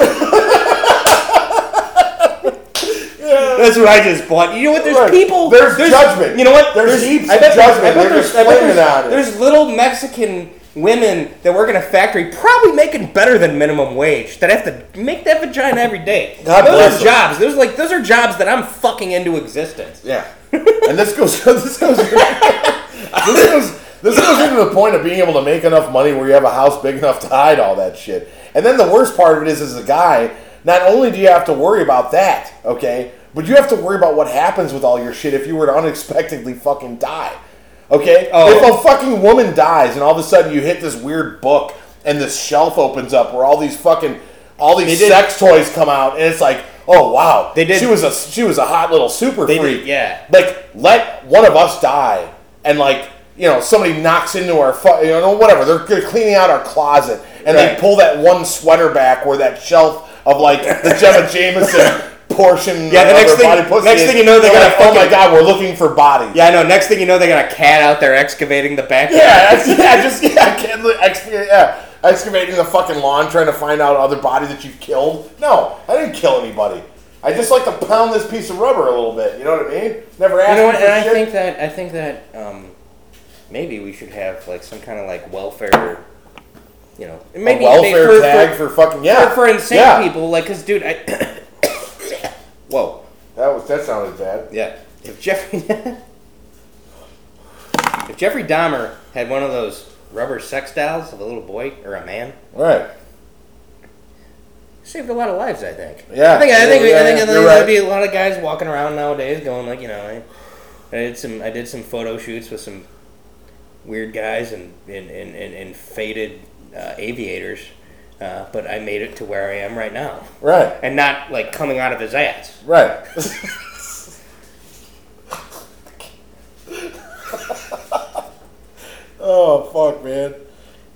S1: That's what I just bought. You know what? There's
S2: Right.
S1: people.
S2: There's there's, judgment.
S1: You know what?
S2: There's heaps
S1: I bet there's-
S2: judgment.
S1: I bet there's, I bet there's,
S2: on it.
S1: there's little Mexican women that work in a factory, probably making better than minimum wage, that have to make that vagina every day.
S2: God
S1: those
S2: bless
S1: are
S2: them.
S1: jobs. Those like those are jobs that I'm fucking into existence.
S2: Yeah, (laughs) and this goes. (laughs) This goes. this goes. this goes into the point of being able to make enough money where you have a house big enough to hide all that shit. And then the worst part of it is, as a guy, not only do you have to worry about that, okay, but you have to worry about what happens with all your shit if you were to unexpectedly fucking die. Okay?
S1: Oh.
S2: If a fucking woman dies and all of a sudden you hit this weird book and this shelf opens up where all these fucking all these
S1: They did-
S2: sex toys come out and it's like, oh wow,
S1: They did-
S2: She was a she was a hot little super
S1: They
S2: freak.
S1: did, yeah.
S2: Like let one of us die and like you know somebody knocks into our fu- you know whatever they're they're cleaning out our closet and they pull that one sweater back where that shelf of like the Jenna Jameson portion
S1: Yeah, the next thing- next thing you know, they got
S2: They're
S1: gonna
S2: oh my god, we're looking for bodies.
S1: Yeah, I know. Next thing you know, they got a cat out there excavating the back.
S2: Yeah, yeah, just yeah, can't li- ex- yeah, excavating the fucking lawn trying to find out other body that you've killed. No, I didn't kill anybody. I just like to pound this piece of rubber a little bit. You know what I mean? Never asked
S1: You know what? And I
S2: shit.
S1: think that I think that um, maybe we should have like some kind of like welfare. You know,
S2: a
S1: maybe
S2: welfare
S1: for,
S2: tag
S1: for,
S2: for, fucking yeah
S1: for, for insane
S2: yeah.
S1: people. Like, cause dude, I. (coughs) Whoa.
S2: That was that sounded bad.
S1: Yeah. If Jeffrey. (laughs) if Jeffrey Dahmer had one of those rubber sex dolls of a little boy or a man,
S2: Right.
S1: saved a lot of lives. I think.
S2: Yeah.
S1: I think. I think.
S2: Yeah,
S1: I think
S2: you're
S1: there'd
S2: right.
S1: be a lot of guys walking around nowadays going like, you know, I, I did some. I did some photo shoots with some weird guys and in in, in, in faded uh, aviators, uh, but I made it to where I am right now,
S2: Right.
S1: and not like coming out of his ass.
S2: Right. (laughs) oh fuck, man.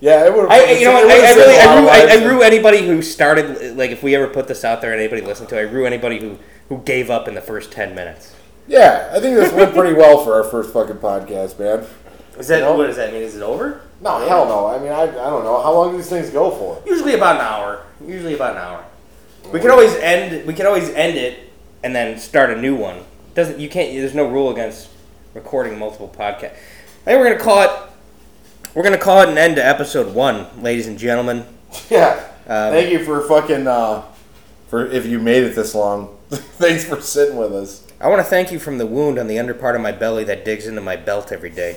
S2: Yeah, it would.
S1: I, you know, what, I, I really, I rue, I, I
S2: rue
S1: anybody who started. Like, if we ever put this out there and anybody listened to it, I rue anybody who who gave up in the first ten minutes.
S2: Yeah, I think this went pretty well for our first fucking podcast, man.
S1: Is that what does that mean? Is it over?
S2: No, hell no. I mean, I, I don't know how long do these things go for.
S1: Usually about an hour. Usually about an hour. We can always end. We can always end it and then start a new one. Doesn't you can't? There's no rule against recording multiple podcasts. I think we're gonna call it. We're gonna call it an end to episode one, ladies and gentlemen. (laughs)
S2: Yeah.
S1: Um,
S2: Thank you for fucking uh, for if you made it this long. (laughs) Thanks for sitting with us.
S1: I want to thank you from the wound on the under part of my belly that digs into my belt every day.